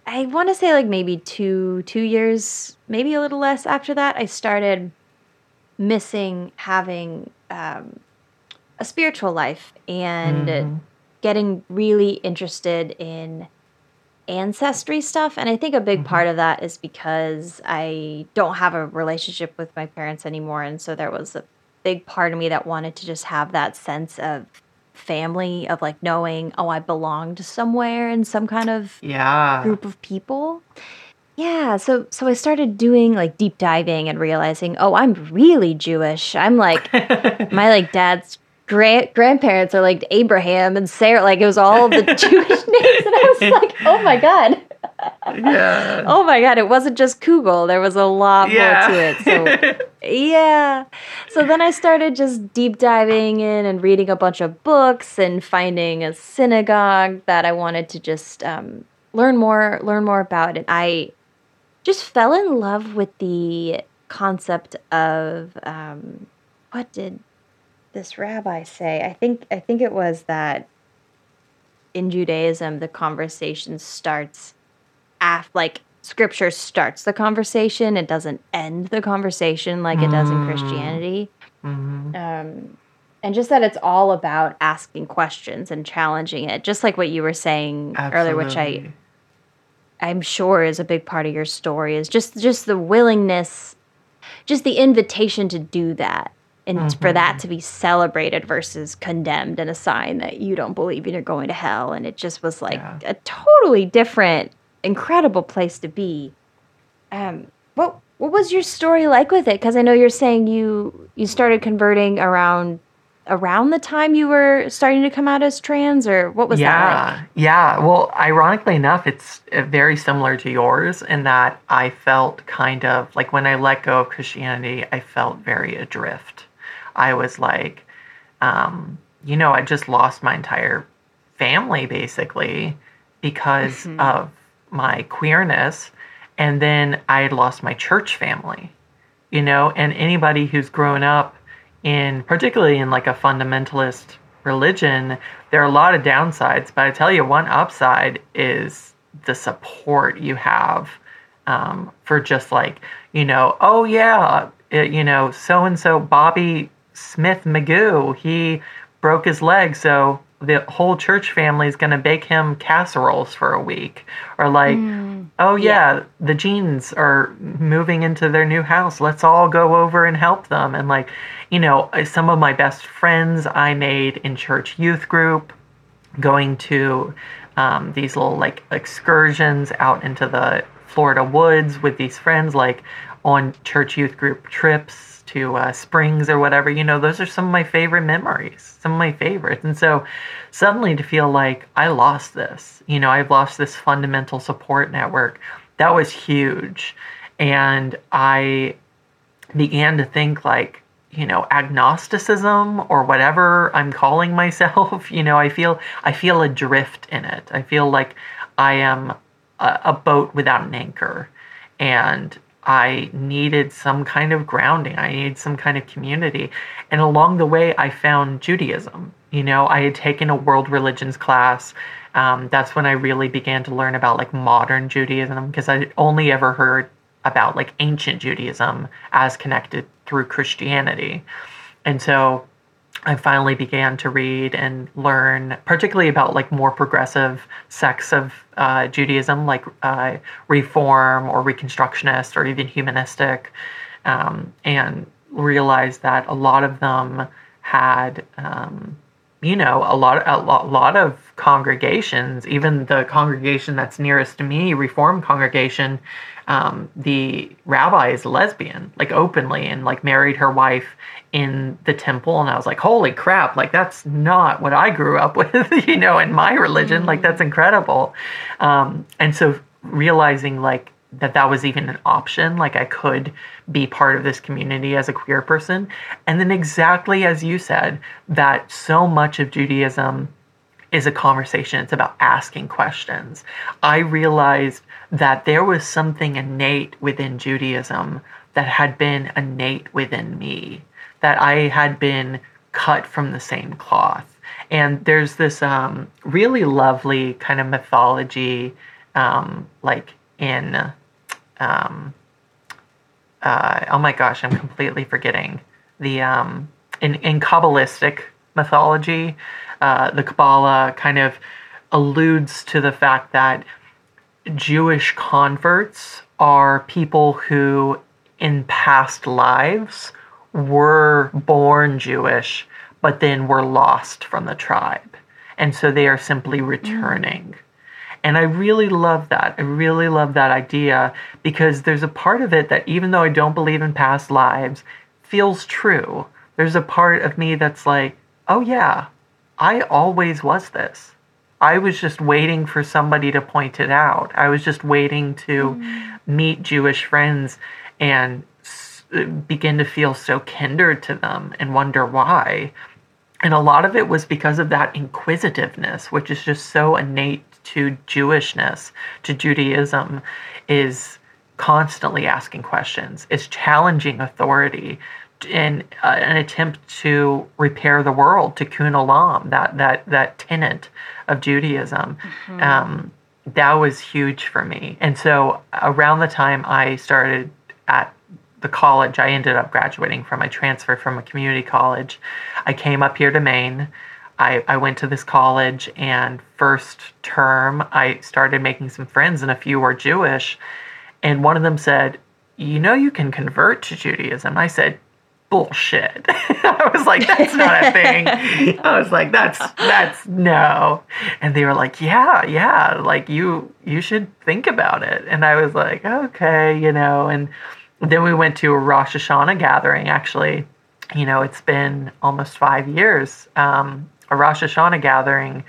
A: I want to say like maybe 2 2 years, maybe a little less after that, I started missing having um a spiritual life and
B: Mhm.
A: getting really interested in ancestry stuff and I think a big mm-hmm. part of that is because I don't have a relationship with my parents anymore and so there was a big part of me that wanted to just have that sense of family of like knowing oh I belonged somewhere in some kind of
B: Yeah.
A: group of people. Yeah, so so I started doing like deep diving and realizing, oh, I'm really Jewish. I'm like my like dad's grand grandparents are like Abraham and Sarah. Like it was all the Jewish names, and I was like, oh my god,
B: yeah.
A: oh my god, it wasn't just Kugel. There was a lot
B: yeah.
A: more to it. So yeah. So then I started just deep diving in and reading a bunch of books and finding a synagogue that I wanted to just um, learn more learn more about. And I just fell in love with the concept of um, what did this rabbi say? I think I think it was that in Judaism the conversation starts af like scripture starts the conversation it doesn't end the conversation like it does in
B: Mm.
A: christianity
B: Mhm.
A: um, and just that it's all about asking questions and challenging it just like what you were saying earlier which i i'm sure is a big part of your story is just just the willingness just the invitation to do that and for that to be celebrated versus condemned and a sign that you don't believe and you're going to hell and it just was like
B: Yeah.
A: a totally different incredible place to be um what what was your story like with it because i know you're saying you you started converting around around the time you were starting to come out as trans or what was
B: yeah,
A: that like
B: Yeah. Well, ironically enough, it's uh, very similar to yours in that I felt kind of like when I let go of Christianity, I felt very adrift. I was like, um, you know, I just lost my entire family basically because
A: Mhm.
B: of my queerness. And then I had lost my church family, you know, and anybody who's grown up in, particularly in like a fundamentalist religion, there are a lot of downsides, but I tell you, one upside is the support you have um, for just like, you know, oh yeah, it, you know, so and so Bobby Smith Magoo, he broke his leg, so the whole church family is going to bake him casseroles for a week. Or like,
A: Mm.
B: oh yeah, the jeans are moving into their new house. Let's all go over and help them. And like, you know, uh, some of my best friends I made in church youth group, going to um, these little like excursions out into the Florida woods with these friends, like on church youth group trips to uh, springs or whatever. You know, those are some of my favorite memories, some of my favorites. And so suddenly to feel like I lost this, you know, I've lost this fundamental support network, that was huge. And I began to think like you know agnosticism or whatever i'm calling myself you know i feel i feel adrift in it i feel like i am a, a boat without an anchor and i needed some kind of grounding i needed some kind of community. And along the way i found judaism. You know i had taken a world religions class. Um, that's when i really began to learn about like modern judaism because i only ever heard about like ancient Judaism as connected through Christianity. And so I finally began to read and learn, particularly about like more progressive sects of uh, Judaism, like uh, Reform or Reconstructionist or even humanistic, um, and realized that a lot of them had, um, you know, a lot, a lot, lot of congregations, even the congregation that's nearest to me, Reformed congregation, um, the rabbi is lesbian, like openly, and like married her wife in the temple. And I was like, holy crap, like that's not what I grew up with, you know, in my religion. Mm-hmm. Like that's incredible. Um, and so realizing like that that was even an option, like I could be part of this community as a queer person. And then exactly as you said, that so much of Judaism is a conversation. It's about asking questions. I realized that there was something innate within Judaism that had been innate within me, that I had been cut from the same cloth. And there's this um, really lovely kind of mythology, um, like in, um, uh, oh my gosh, I'm completely forgetting the um, in in Kabbalistic mythology uh, the Kabbalah kind of alludes to the fact that Jewish converts are people who, in past lives, were born Jewish, but then were lost from the tribe. And so they are simply returning. Mm. And I really love that. I really love that idea because there's a part of it that, even though I don't believe in past lives, feels true. There's a part of me that's like, oh, yeah, I always was this. I was just waiting for somebody to point it out. I was just waiting to mm. meet Jewish friends and s- begin to feel so kindred to them and wonder why. And a lot of it was because of that inquisitiveness, which is just so innate to Jewishness, to Judaism, is constantly asking questions, is challenging authority, in uh, an attempt to repair the world, to tikkun olam, that that that tenet of Judaism. Mm-hmm. Um, that was huge for me. And so around the time I started at the college, I ended up graduating from my transfer from a community college. I came up here to Maine. I, I went to this college, and first term, I started making some friends, and a few were Jewish. And one of them said, You know, you can convert to Judaism. I said, bullshit. I was like, that's not a thing. I was like, that's that's no. And they were like, yeah, yeah, like you you should think about it. And I was like, okay, you know. And then we went to a Rosh Hashanah gathering. Actually, you know, it's been almost five years. Um, a Rosh Hashanah gathering,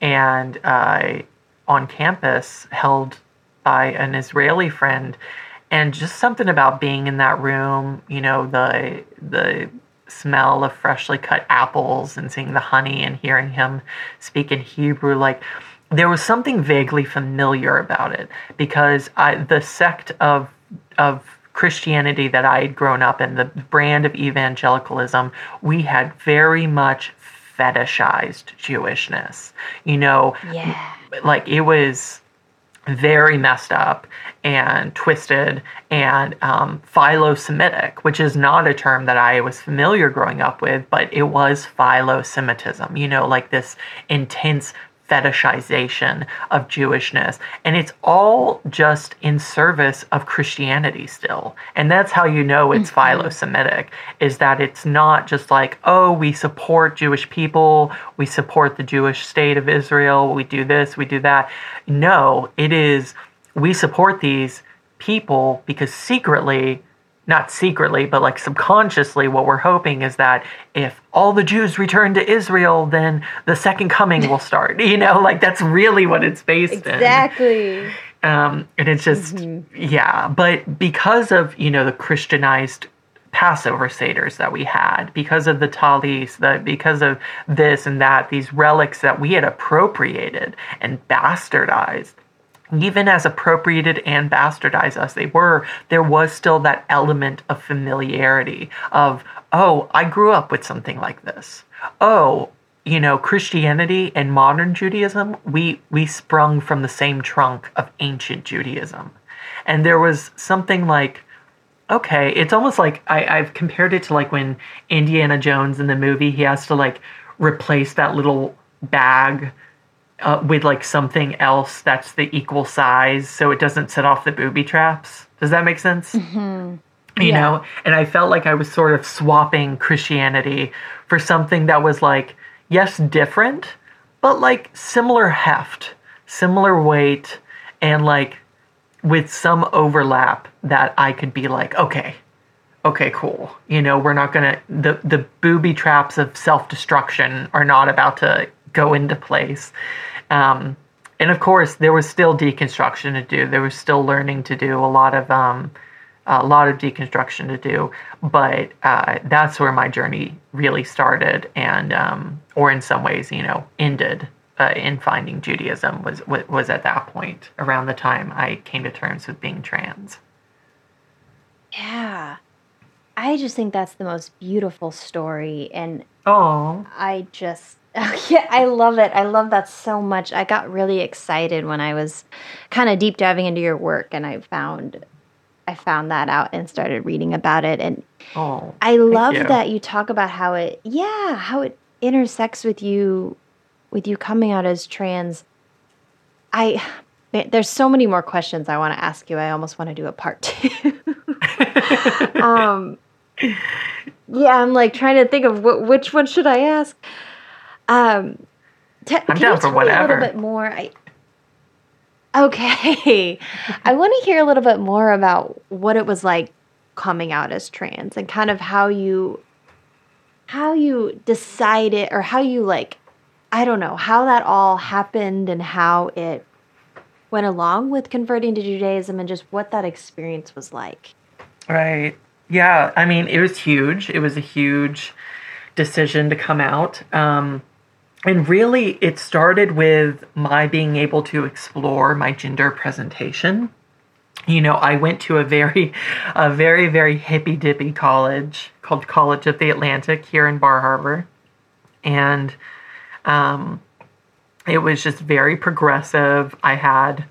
B: and uh, on campus held by an Israeli friend. And just something about being in that room you know the the smell of freshly cut apples and seeing the honey and hearing him speak in hebrew like there was something vaguely familiar about it because I, the sect of of Christianity that I had grown up in, the brand of evangelicalism, we had very much fetishized Jewishness. You know,
A: yeah.
B: like it was very messed up and twisted and um, philo-Semitic, which is not a term that I was familiar growing up with, but it was philo-Semitism. You know, like this intense fetishization of Jewishness. And it's all just in service of Christianity still. And that's how you know it's mm-hmm. philo Semitic, is that it's not just like, oh, we support Jewish people, we support the Jewish state of Israel, we do this, we do that. No, it is, we support these people because secretly not secretly, but like subconsciously, what we're hoping is that if all the Jews return to Israel, then the second coming will start. You know, like that's really what it's based
A: exactly.
B: in. Exactly. Um, and it's just, mm-hmm. yeah. But because of, you know, the Christianized Passover Seders that we had, because of the tallis, the, because of this and that, these relics that we had appropriated and bastardized, even as appropriated and bastardized as they were, there was still that element of familiarity of, oh, I grew up with something like this. Oh, you know, Christianity and modern Judaism, we we sprung from the same trunk of ancient Judaism. And there was something like, okay, it's almost like I, I've compared it to like when Indiana Jones in the movie, he has to like replace that little bag uh, with like something else that's the equal size so it doesn't set off the booby traps. Does that make sense?
A: Mm-hmm.
B: you
A: Yeah.
B: know and i felt like i was sort of swapping christianity for something that was like yes different but like similar heft similar weight and like with some overlap that i could be like okay okay cool you know we're not gonna the the booby traps of self-destruction are not about to go into place um and of course there was still deconstruction to do there was still learning to do a lot of um a lot of deconstruction to do, but uh, that's where my journey really started, and um, or in some ways, you know, ended uh, in finding Judaism was was at that point around the time I came to terms with being trans.
A: Yeah. I just think that's the most beautiful story. And
B: Oh,
A: I just, yeah, I love it. I love that so much. I got really excited when I was kind of deep diving into your work and I found. I found that out and started reading about it and
B: oh,
A: I love
B: you.
A: that you talk about how it yeah, how it intersects with you with you coming out as trans. I there's so many more questions I want to ask you. I almost want to do a part 2. um yeah, I'm like trying to think of wh- which one should I ask. Um te-
B: I'm
A: can
B: down
A: you
B: for
A: tell me a little bit more? I Okay. I want to hear a little bit more about what it was like coming out as trans and kind of how you how you decided or how you like I don't know, how that all happened and how it went along with converting to Judaism and just what that experience was like.
B: Right. Yeah. I mean, it was huge. It was a huge decision to come out. Um, and really, it started with my being able to explore my gender presentation. You know, I went to a very, a very, very hippy dippy college called College of the Atlantic here in Bar Harbor. And um, it was just very progressive. I had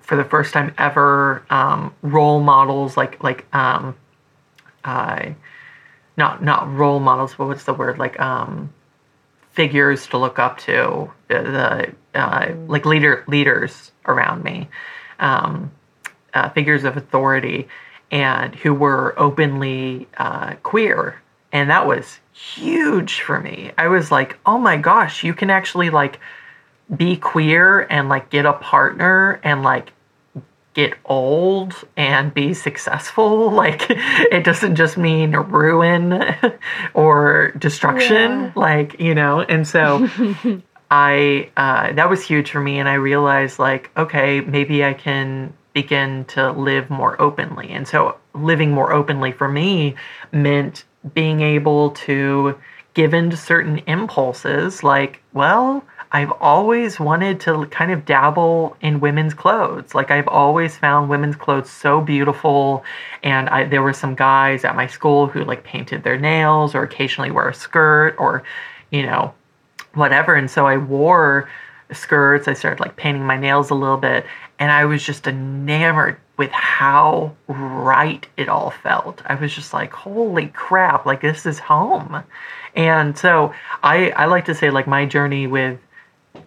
B: for the first time ever um, role models like like um, not not role models but what's the word like um, figures to look up to the, uh, like leader leaders around me um, uh, figures of authority and who were openly uh, queer. And that was huge for me. I was like oh my gosh you can actually like be queer and like get a partner and like get old and be successful like it doesn't just mean ruin or destruction
A: Yeah.
B: like you know and so i uh, that was huge for me and i realized like okay maybe i can begin to live more openly and so living more openly for me meant being able to give in to certain impulses like well I've always wanted to kind of dabble in women's clothes. Like I've always found women's clothes so beautiful, and I, there were some guys at my school who like painted their nails or occasionally wear a skirt or, you know, whatever. And so I wore skirts. I started like painting my nails a little bit, and I was just enamored with how right it all felt. I was just like, holy crap! Like this is home. And so I I like to say like my journey with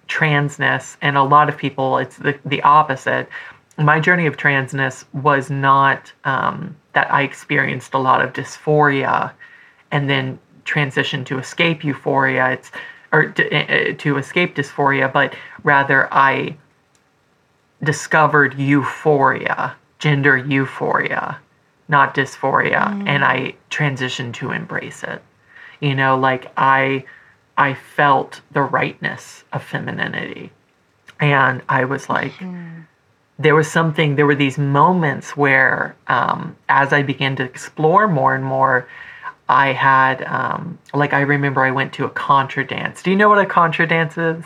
B: transness and a lot of people it's the, the opposite. My journey of transness was not um, that i experienced a lot of dysphoria and then transitioned to escape euphoria. It's or to, uh, to escape dysphoria but rather i discovered euphoria gender euphoria not dysphoria and i transitioned to embrace it. You know like i i felt the rightness of femininity and i was like there was something there were these moments where um, as i began to explore more and more i had um, like i remember i went to a contra dance do you know what a contra dance is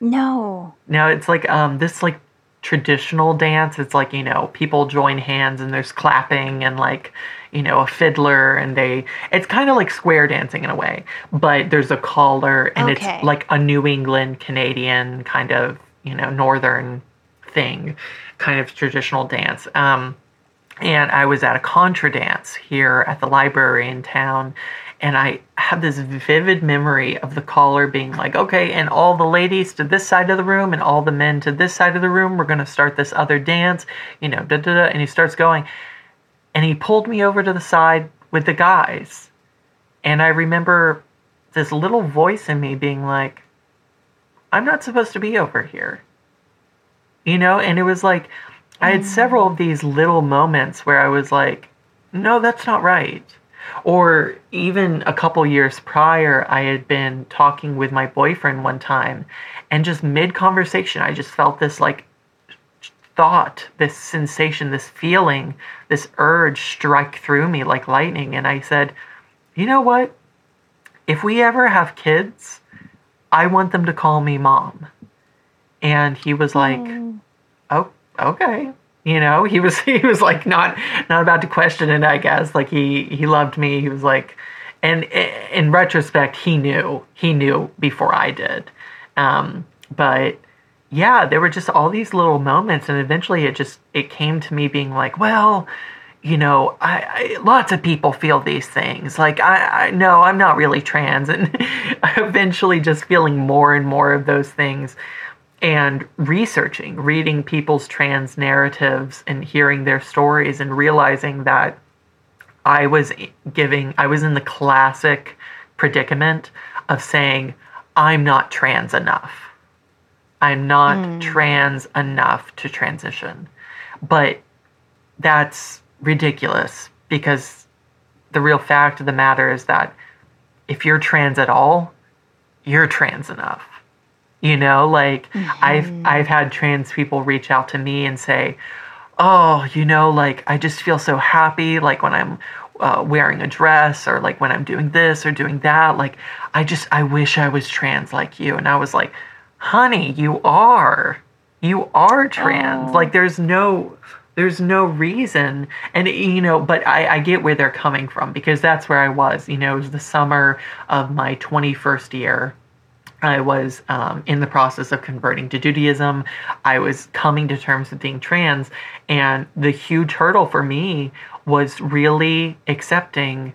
A: No.
B: now it's like um this like traditional dance. It's like, you know, people join hands and there's clapping and like, you know, a fiddler and they it's kind of like square dancing in a way, but there's a caller and
A: Okay.
B: it's like a New England Canadian kind of, you know, northern thing, kind of traditional dance. Um and I was at a contra dance here at the library in town. And I have this vivid memory of the caller being like, okay, and all the ladies to this side of the room and all the men to this side of the room, we're going to start this other dance, you know, da da da. And he starts going. And he pulled me over to the side with the guys. And I remember this little voice in me being like, I'm not supposed to be over here. You know, and it was like I had mm. several of these little moments where I was like, no, that's not right. Or even a couple years prior, I had been talking with my boyfriend one time, and just mid conversation, I just felt this like thought, this sensation, this feeling, this urge strike through me like lightning. And I said, you know what? If we ever have kids, I want them to call me mom. And he was like, oh, okay. You know, he was he was like not not about to question it, I guess. Like he he loved me. He was like and in retrospect, he knew. He knew before I did. Um, but yeah, there were just all these little moments, and eventually it just it came to me being like, well, you know, I, I lots of people feel these things. Like I, I no, I'm not really trans, and eventually just feeling more and more of those things, and researching, reading people's trans narratives, and hearing their stories, and realizing that I was giving, I was in the classic predicament of saying, I'm not trans enough I'm not mm. trans enough to transition. But that's ridiculous because the real fact of the matter is that if you're trans at all, you're trans enough. You know, like mm-hmm. I've I've had trans people reach out to me and say, "Oh, you know, like I just feel so happy like when I'm uh, wearing a dress or like when I'm doing this or doing that. Like I just I wish I was trans like you." And I was like, honey, you are. You are trans. Oh. Like there's no there's no reason and you know but I, I get where they're coming from because that's where i was you know it was the summer of my 21st year i was um, in the process of converting to judaism i was coming to terms with being trans and the huge hurdle for me was really accepting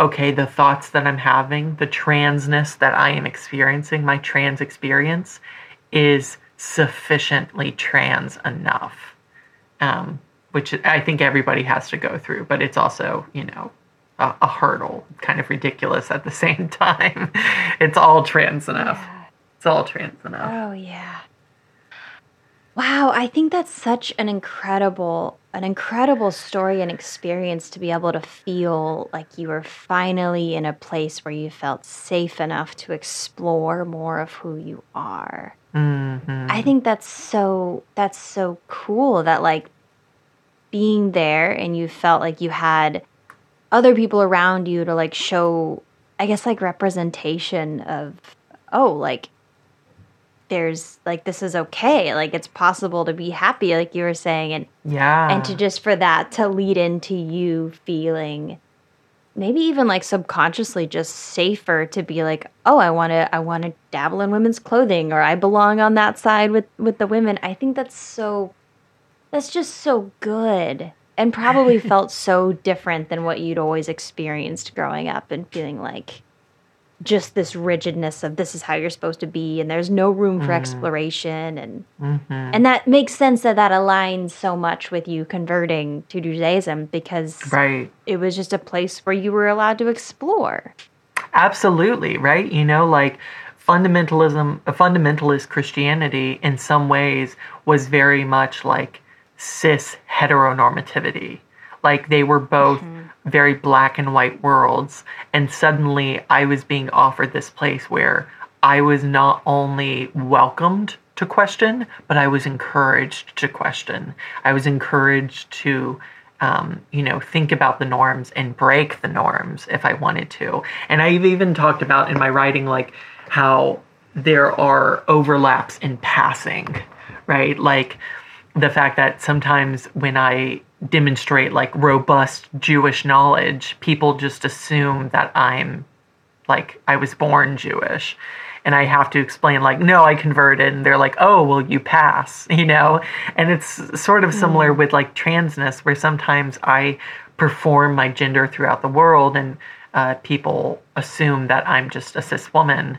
B: okay the thoughts that i'm having the transness that i am experiencing my trans experience is sufficiently trans enough, um, which I think everybody has to go through, but it's also, you know, a, a hurdle, kind of ridiculous at the same time. it's all trans enough. Yeah. It's all trans enough.
A: Oh, yeah. Wow, I think that's such an incredible an incredible story and experience to be able to feel like you were finally in a place where you felt safe enough to explore more of who you are. Mm-hmm. I think that's so that's so cool that like being there and you felt like you had other people around you to like show I guess like representation of oh like there's like this is okay like it's possible to be happy like you were saying and
B: yeah.
A: and to just for that to lead into you feeling maybe even like subconsciously just safer to be like oh i want to i want to dabble in women's clothing or i belong on that side with with the women. I think that's so that's just so good and probably felt so different than what you'd always experienced growing up and feeling like just this rigidness of this is how you're supposed to be and there's no room for mm. exploration and mm-hmm. and that makes sense that that aligns so much with you converting to Judaism because
B: right.
A: it was just a place where you were allowed to explore.
B: Absolutely, right? You know, like fundamentalism, fundamentalist Christianity in some ways was very much like cis heteronormativity. Like they were both mm-hmm very black and white worlds. And suddenly I was being offered this place where I was not only welcomed to question, but I was encouraged to question. I was encouraged to, um, you know, think about the norms and break the norms if I wanted to. And I've even talked about in my writing, like, how there are overlaps in passing, right? Like, the fact that sometimes when I demonstrate like robust Jewish knowledge, people just assume that I'm like I was born Jewish. And I have to explain, like, no, I converted. And they're like, oh, well, you pass, you know? And it's sort of similar mm. with like transness, where sometimes I perform my gender throughout the world and uh, people assume that I'm just a cis woman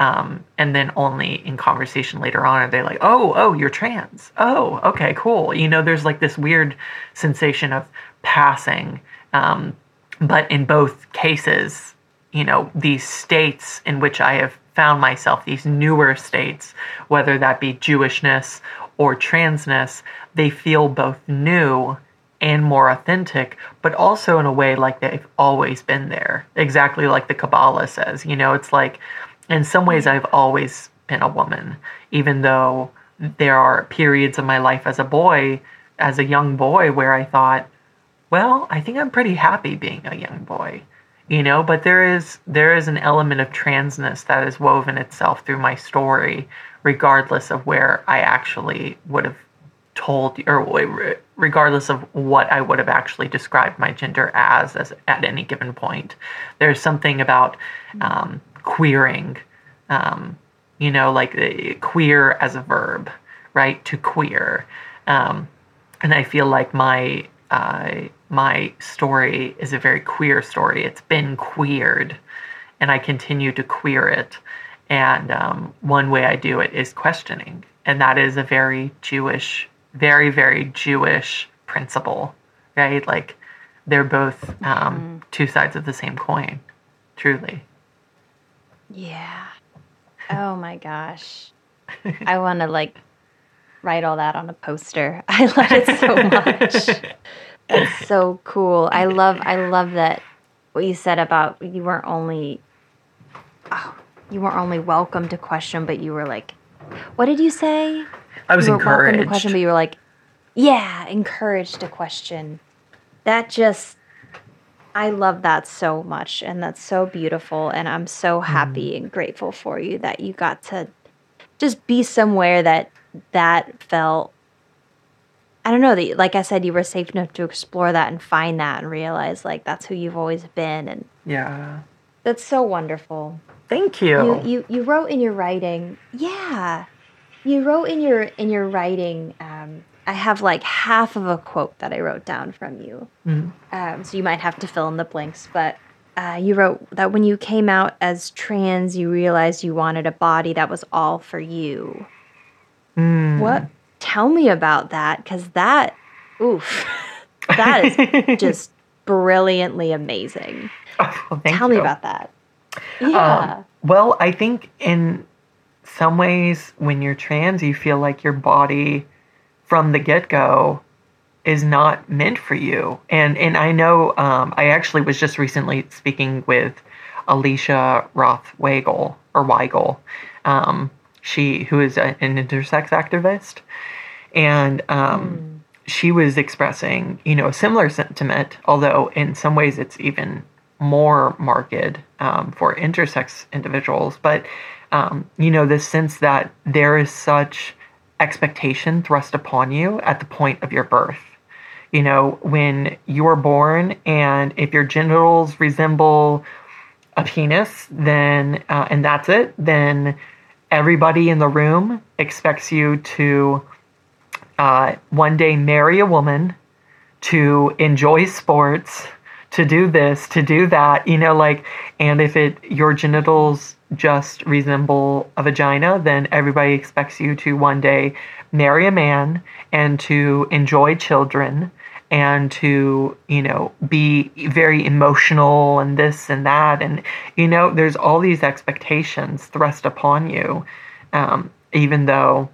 B: Um, and then only in conversation later on are they like, oh, oh, you're trans. Oh, okay, cool. You know, there's like this weird sensation of passing. Um, but in both cases, you know, these states in which I have found myself, these newer states, whether that be Jewishness or transness, they feel both new and more authentic, but also in a way like they've always been there. Exactly like the Kabbalah says. You know, it's like in some ways I've always been a woman, even though there are periods of my life as a boy, as a young boy, where I thought, well, I think I'm pretty happy being a young boy you know? But there is there is an element of transness that is woven itself through my story regardless of where i actually would have told or regardless of what i would have actually described my gender as, as at any given point. There's something about um, queering um, you know like uh, queer as a verb right to queer um, and i feel like my uh, my story is a very queer story. It's been queered, and I continue to queer it. And um, one way I do it is questioning, and that is a very Jewish, very very Jewish principle, right? Like they're both um, mm-hmm. two sides of the same coin, truly.
A: Yeah. Oh my gosh. I want to like write all that on a poster. I love it so much. it's so cool. I love I love that what you said about you weren't only oh, you weren't only welcome to question, but you were like, what did you say?
B: I was
A: you
B: encouraged
A: welcome to question, but you were like, yeah, encouraged to question. That just I love that so much, and that's so beautiful, and I'm so happy mm. and grateful for you that you got to just be somewhere that that felt I don't know that like I said you were safe enough to explore that and find that and realize like that's who you've always been and
B: yeah.
A: that's so wonderful.
B: Thank you.
A: You you, you wrote in your writing yeah you wrote in your in your writing um, I have like half of a quote that I wrote down from you mm um, so you might have to fill in the blanks but uh, you wrote that when you came out as trans you realized you wanted a body that was all for you
B: mm.
A: what tell me about that because that, oof, that is just brilliantly amazing.
B: Oh,
A: tell
B: you.
A: me about that. Yeah.
B: Um, well, I think in some ways, when you're trans, you feel like your body from the get go is not meant for you. And and I know um, I actually was just recently speaking with Alicia Roth Weigel or Weigel, um, she who is a, an intersex activist, and um, mm. she was expressing you know a similar sentiment, although in some ways it's even more marked um, for intersex individuals. But um, you know this sense that there is such expectation thrust upon you at the point of your birth. You know, when you are born, and if your genitals resemble a penis, then uh, and that's it, then everybody in the room expects you to uh, one day marry a woman, to enjoy sports, to do this, to do that, you know, like, and if it your genitals just resemble a vagina, then everybody expects you to one day marry a man and to enjoy children and to you know be very emotional and this and that. And you know there's all these expectations thrust upon you um, even though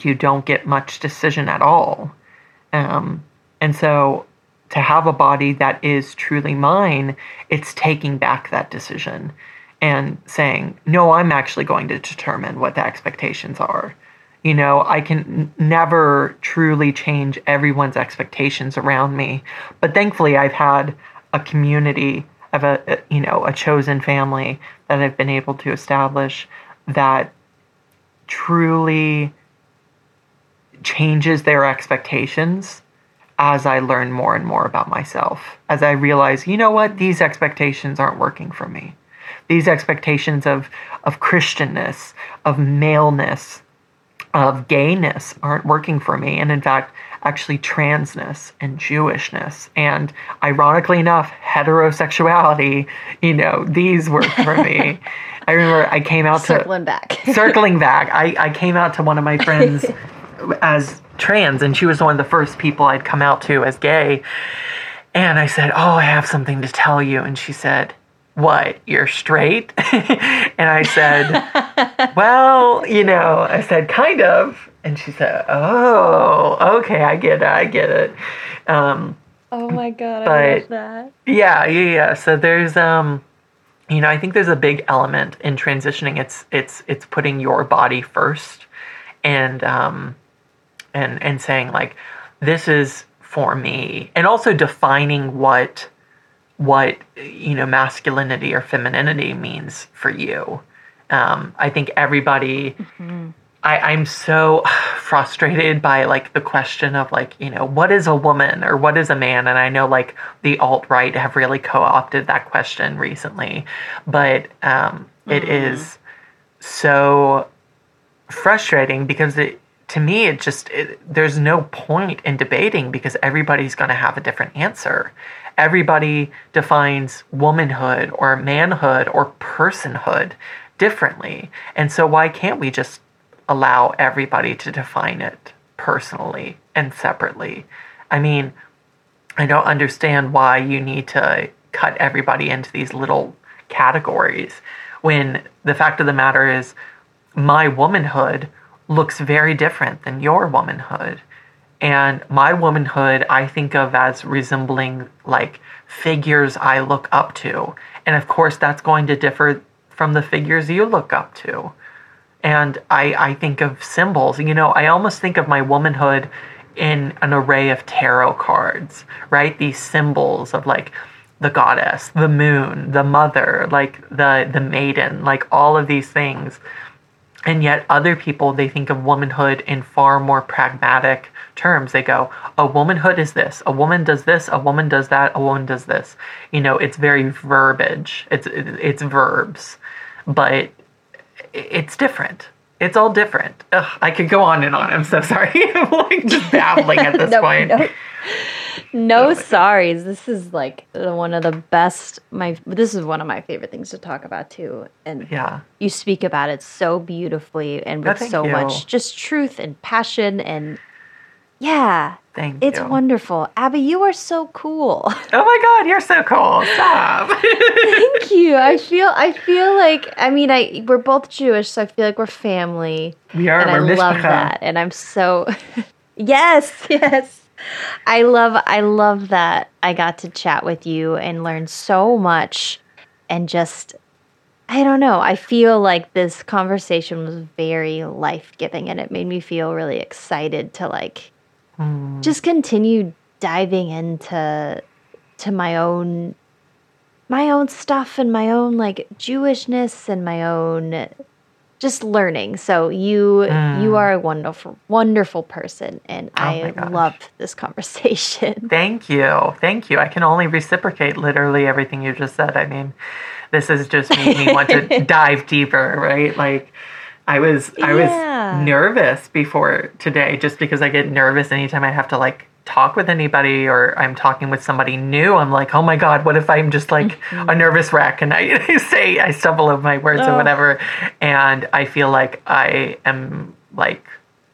B: you don't get much decision at all. Um, and so to have a body that is truly mine it's taking back that decision and saying no i'm actually going to determine what the expectations are you know, I can never truly change everyone's expectations around me. But thankfully, I've had a community of a, you know, a chosen family that I've been able to establish that truly changes their expectations as I learn more and more about myself. As I realize, you know what, these expectations aren't working for me. These expectations of of Christianness, of maleness, of gayness aren't working for me. And in fact, actually, transness and Jewishness and ironically enough, heterosexuality, you know, these work for me. I remember I came out to
A: Circling
B: to
A: back.
B: circling back. I, I came out to one of my friends as trans, and she was one of the first people I'd come out to as gay. And I said, "Oh, I have something to tell you." And she said, "What? You're straight?" and I said, "Well, you know," I said, "Kind of." And she said, "Oh, okay, I get it. I get it." Um,
A: oh my god, I love that.
B: yeah, yeah, yeah. So there's um you know, I think there's a big element in transitioning. It's it's it's putting your body first and um and and saying like this is for me and also defining what what you know masculinity or femininity means for you. Um I think everybody I, I'm so frustrated by like the question of like, you know, what is a woman or what is a man? And I know like the alt right have really co opted that question recently. But um, it is so frustrating because it, to me, it just, it, there's no point in debating because everybody's going to have a different answer. Everybody defines womanhood or manhood or personhood differently. And so, why can't we just allow everybody to define it personally and separately? I mean, I don't understand why you need to cut everybody into these little categories when the fact of the matter is my womanhood looks very different than your womanhood. And my womanhood, I think of as resembling like figures I look up to. And of course, that's going to differ from the figures you look up to. And I, I think of symbols. You know, I almost think of my womanhood in an array of tarot cards, right? These symbols of like the goddess, the moon, the mother, like the the maiden, like all of these things. And yet other people they think of womanhood in far more pragmatic terms. They go, a womanhood is this, a woman does this, a woman does that, a woman does this. You know, it's very verbiage. It's it's verbs. But it's different. It's all different. Ugh, I could go on and on. I'm so sorry. I'm like just babbling at this
A: No,
B: point.
A: no. No oh sorries. This is like the- one of the best. My this is one of my favorite things to talk about too. And
B: Yeah.
A: you speak about it so beautifully and
B: Oh,
A: with
B: thank
A: so
B: you.
A: much just truth and passion and yeah,
B: Thank
A: it's
B: you.
A: wonderful. Abby, you are so cool.
B: Oh my god, you're so cool. Stop.
A: Thank you. I feel I feel like I mean I we're both Jewish, so I feel like we're family.
B: we are
A: and I love
B: mishpacha.
A: that. And I'm so Yes, yes. I love I love that I got to chat with you and learn so much and just I don't know. I feel like this conversation was very life-giving and it made me feel really excited to like
B: Mm,
A: just continue diving into to my own my own stuff and my own like Jewishness and my own just learning. So you you
B: Mm.
A: are a wonderful wonderful person and
B: Oh
A: I love this conversation.
B: Thank you. Thank you. I can only reciprocate literally everything you just said. I mean, this has just made me want to dive deeper, right? Like I was I
A: Yeah.
B: was nervous before today just because I get nervous anytime I have to like talk with anybody or I'm talking with somebody new. I'm like, "Oh my god, what if I'm just like a nervous wreck and I say I stumble over my words or
A: Oh.
B: whatever." And I feel like I am like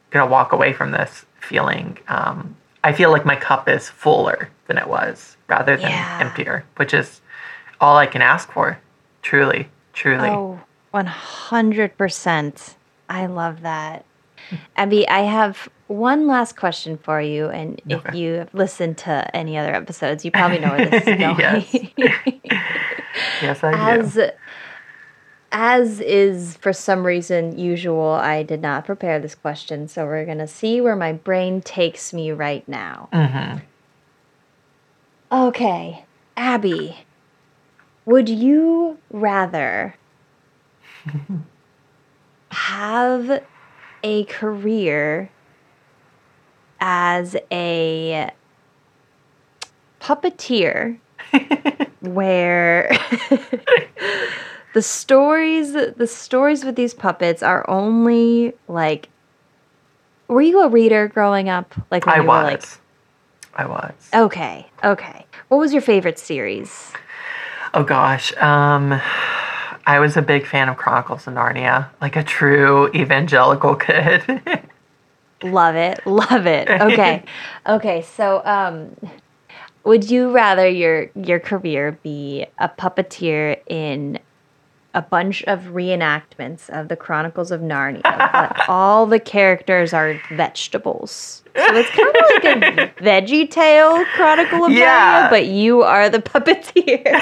B: gonna walk away from this feeling um, I feel like my cup is fuller than it was rather than
A: Yeah.
B: emptier, which is all I can ask for. Truly, truly.
A: Oh, 100%. I love that. Abby, I have one last question for you. And if you have listened to any other episodes, you probably know where this is going.
B: Yes. Yes, I do.
A: as as is for some reason usual, I did not prepare this question, so we're gonna see where my brain takes me right now.
B: hmm
A: Okay, Abby, would you rather have a career as a puppeteer where the stories the stories with these puppets are only like were you a reader growing up like
B: I
A: you
B: was.
A: like
B: I was.
A: okay okay what was your favorite series
B: Oh gosh. Um I was a big fan of Chronicles of Narnia, like a true evangelical kid.
A: Love it. Love it. Okay. okay. So, um, would you rather your your career be a puppeteer in a bunch of reenactments of the Chronicles of Narnia, but all the characters are vegetables? So it's kind of like a Veggie Tale Chronicle of
B: Yeah.
A: Narnia, but you are the puppeteer.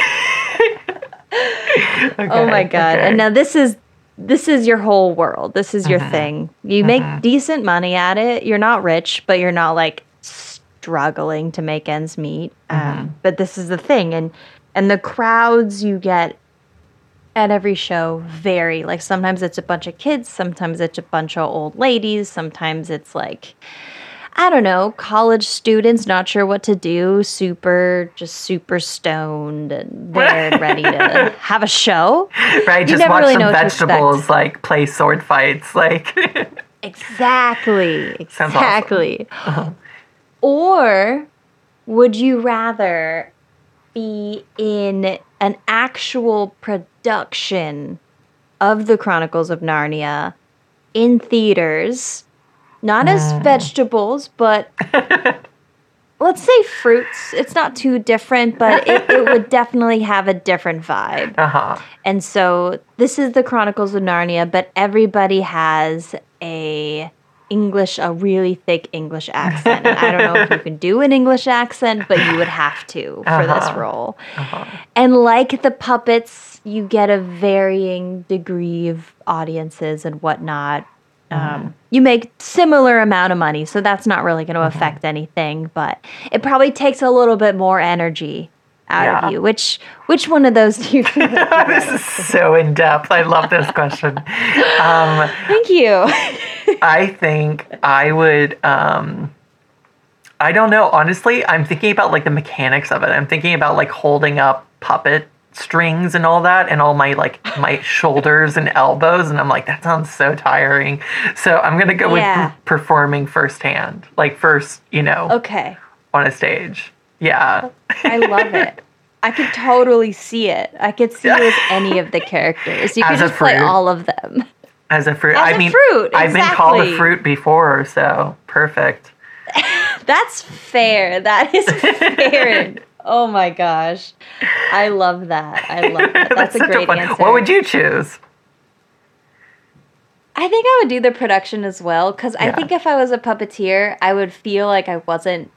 A: oh my god!
B: okay.
A: And now this is this is your whole world. This is your uh-huh. thing. You make uh-huh. decent money at it. You're not rich, but you're not like struggling to make ends meet. Um, uh-huh. but this is the thing, and and the crowds you get at every show vary. Like sometimes it's a bunch of kids, sometimes it's a bunch of old ladies, sometimes it's like I don't know, college students not sure what to do, super just super stoned and they're ready to have a show.
B: right, just watch
A: really
B: some
A: know what to expect.
B: vegetables like play sword fights. Like,
A: Exactly.
B: Sounds awesome.
A: Exactly. Uh-huh. Or would you rather be in an actual production of the Chronicles of Narnia in theaters, not as
B: Mm.
A: vegetables, but let's say fruits. It's not too different, but it, it would definitely have a different vibe.
B: uh huh.
A: And so this is the Chronicles of Narnia, but everybody has a English, a really thick English accent. And I don't know if you can do an English accent, but you would have to for this
B: Uh-huh.
A: role. And like the puppets, you get a varying degree of audiences and whatnot. Um, you make similar amount of money, so that's not really going to affect anything. But it probably takes a little bit more energy out
B: Yeah.
A: of you. Which which one of those do you feel? like you
B: this is so in depth. I love this question. Um,
A: Thank you.
B: I think I would. Um, I don't know. Honestly, I'm thinking about like the mechanics of it. I'm thinking about like holding up puppet strings and all that, and all my like my shoulders and elbows, and I'm like, that sounds so tiring. So I'm gonna go
A: Yeah.
B: with performing firsthand, like first, you know,
A: Okay.
B: on a stage. Yeah.
A: I love it. I could totally see it. I could see you as any of the characters. You could
B: As
A: just play all of them.
B: As a fruit.
A: As
B: I
A: a
B: mean,
A: fruit,
B: I've been called a fruit before, so perfect.
A: That's fair. That is fair. Oh my gosh. I love that. I love that. That's, a great
B: fun-
A: answer.
B: What would you choose?
A: I think I would do the production as well because I think if I was a puppeteer, I would feel like I wasn't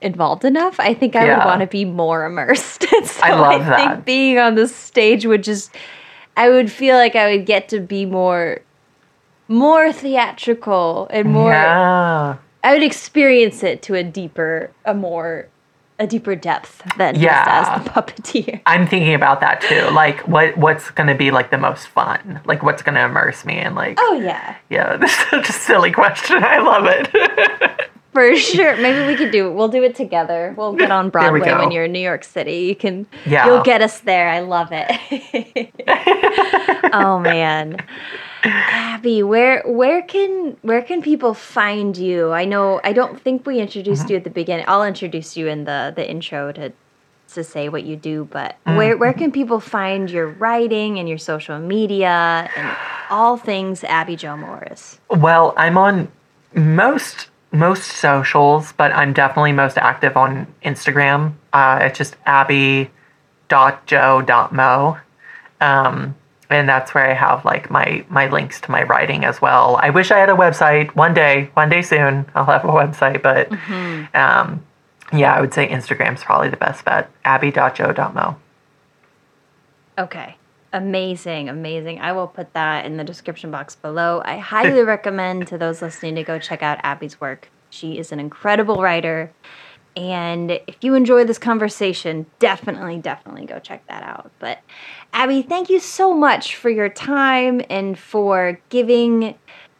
A: involved enough. I think I
B: Yeah.
A: would want to be more immersed. So
B: I love
A: I
B: that.
A: think being on the stage would just, I would feel like I would get to be more, more theatrical and more.
B: Yeah.
A: I would experience it to a deeper, a more, a deeper depth than
B: Yeah.
A: just as the puppeteer.
B: I'm thinking about that too. Like, what what's gonna be like the most fun? Like, what's gonna immerse me? in like,
A: Oh yeah,
B: yeah, this is such a silly question. I love it.
A: For sure. Maybe we could do it. We'll do it together. We'll get on Broadway when you're in New York City. You can
B: Yeah.
A: you'll get us there. I love it. oh man. Abby, where where can where can people find you? I know I don't think we introduced
B: Mm-hmm.
A: you at the beginning. I'll introduce you in the the intro to to say what you do, but
B: Mm-hmm.
A: where where can people find your writing and your social media and all things Abby Jo Morris?
B: well, I'm on most most socials, but I'm definitely most active on Instagram. Uh, it's just abby.jo.mo. Um, and that's where I have like my my links to my writing as well. I wish I had a website one day, one day soon. I'll have a website, but um, yeah, I would say Instagram's probably the best bet. Abby.jo.mo.
A: Okay. Amazing, amazing. I will put that in the description box below. I highly recommend to those listening to go check out Abby's work. She is an incredible writer. And if you enjoy this conversation, definitely, definitely go check that out. But Abby, thank you so much for your time and for giving,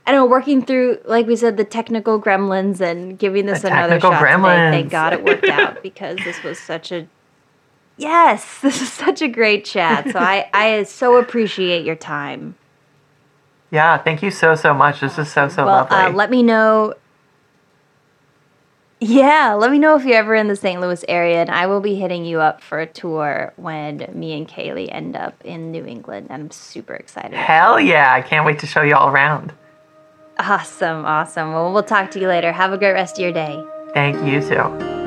A: I don't know, working through, like we said, the technical gremlins and giving this
B: The
A: another
B: technical
A: shot today.
B: gremlins.
A: Thank God it worked out because this was such a Yes, this is such a great chat. So I, I so appreciate your time.
B: Yeah, thank you so so much. This is so so
A: well,
B: lovely.
A: uh, let me know. Yeah, let me know if you're ever in the St. Louis area, and I will be hitting you up for a tour when me and Kaylee end up in New England. And I'm super excited.
B: Hell yeah! I can't wait to show you all around.
A: Awesome, awesome. Well, we'll talk to you later. Have a great rest of your day.
B: Thank you too.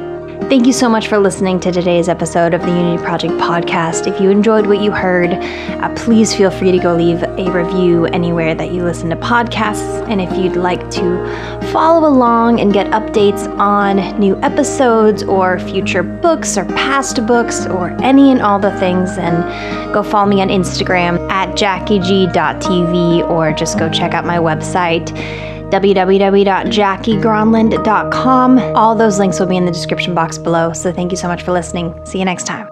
A: Thank you so much for listening to today's episode of the Unity Project podcast. If you enjoyed what you heard, uh, please feel free to go leave a review anywhere that you listen to podcasts. And if you'd like to follow along and get updates on new episodes or future books or past books or any and all the things, then go follow me on Instagram at jackieg.tv or just go check out my website www.jackiegronlund.com. All those links will be in the description box below. So thank you so much for listening. See you next time.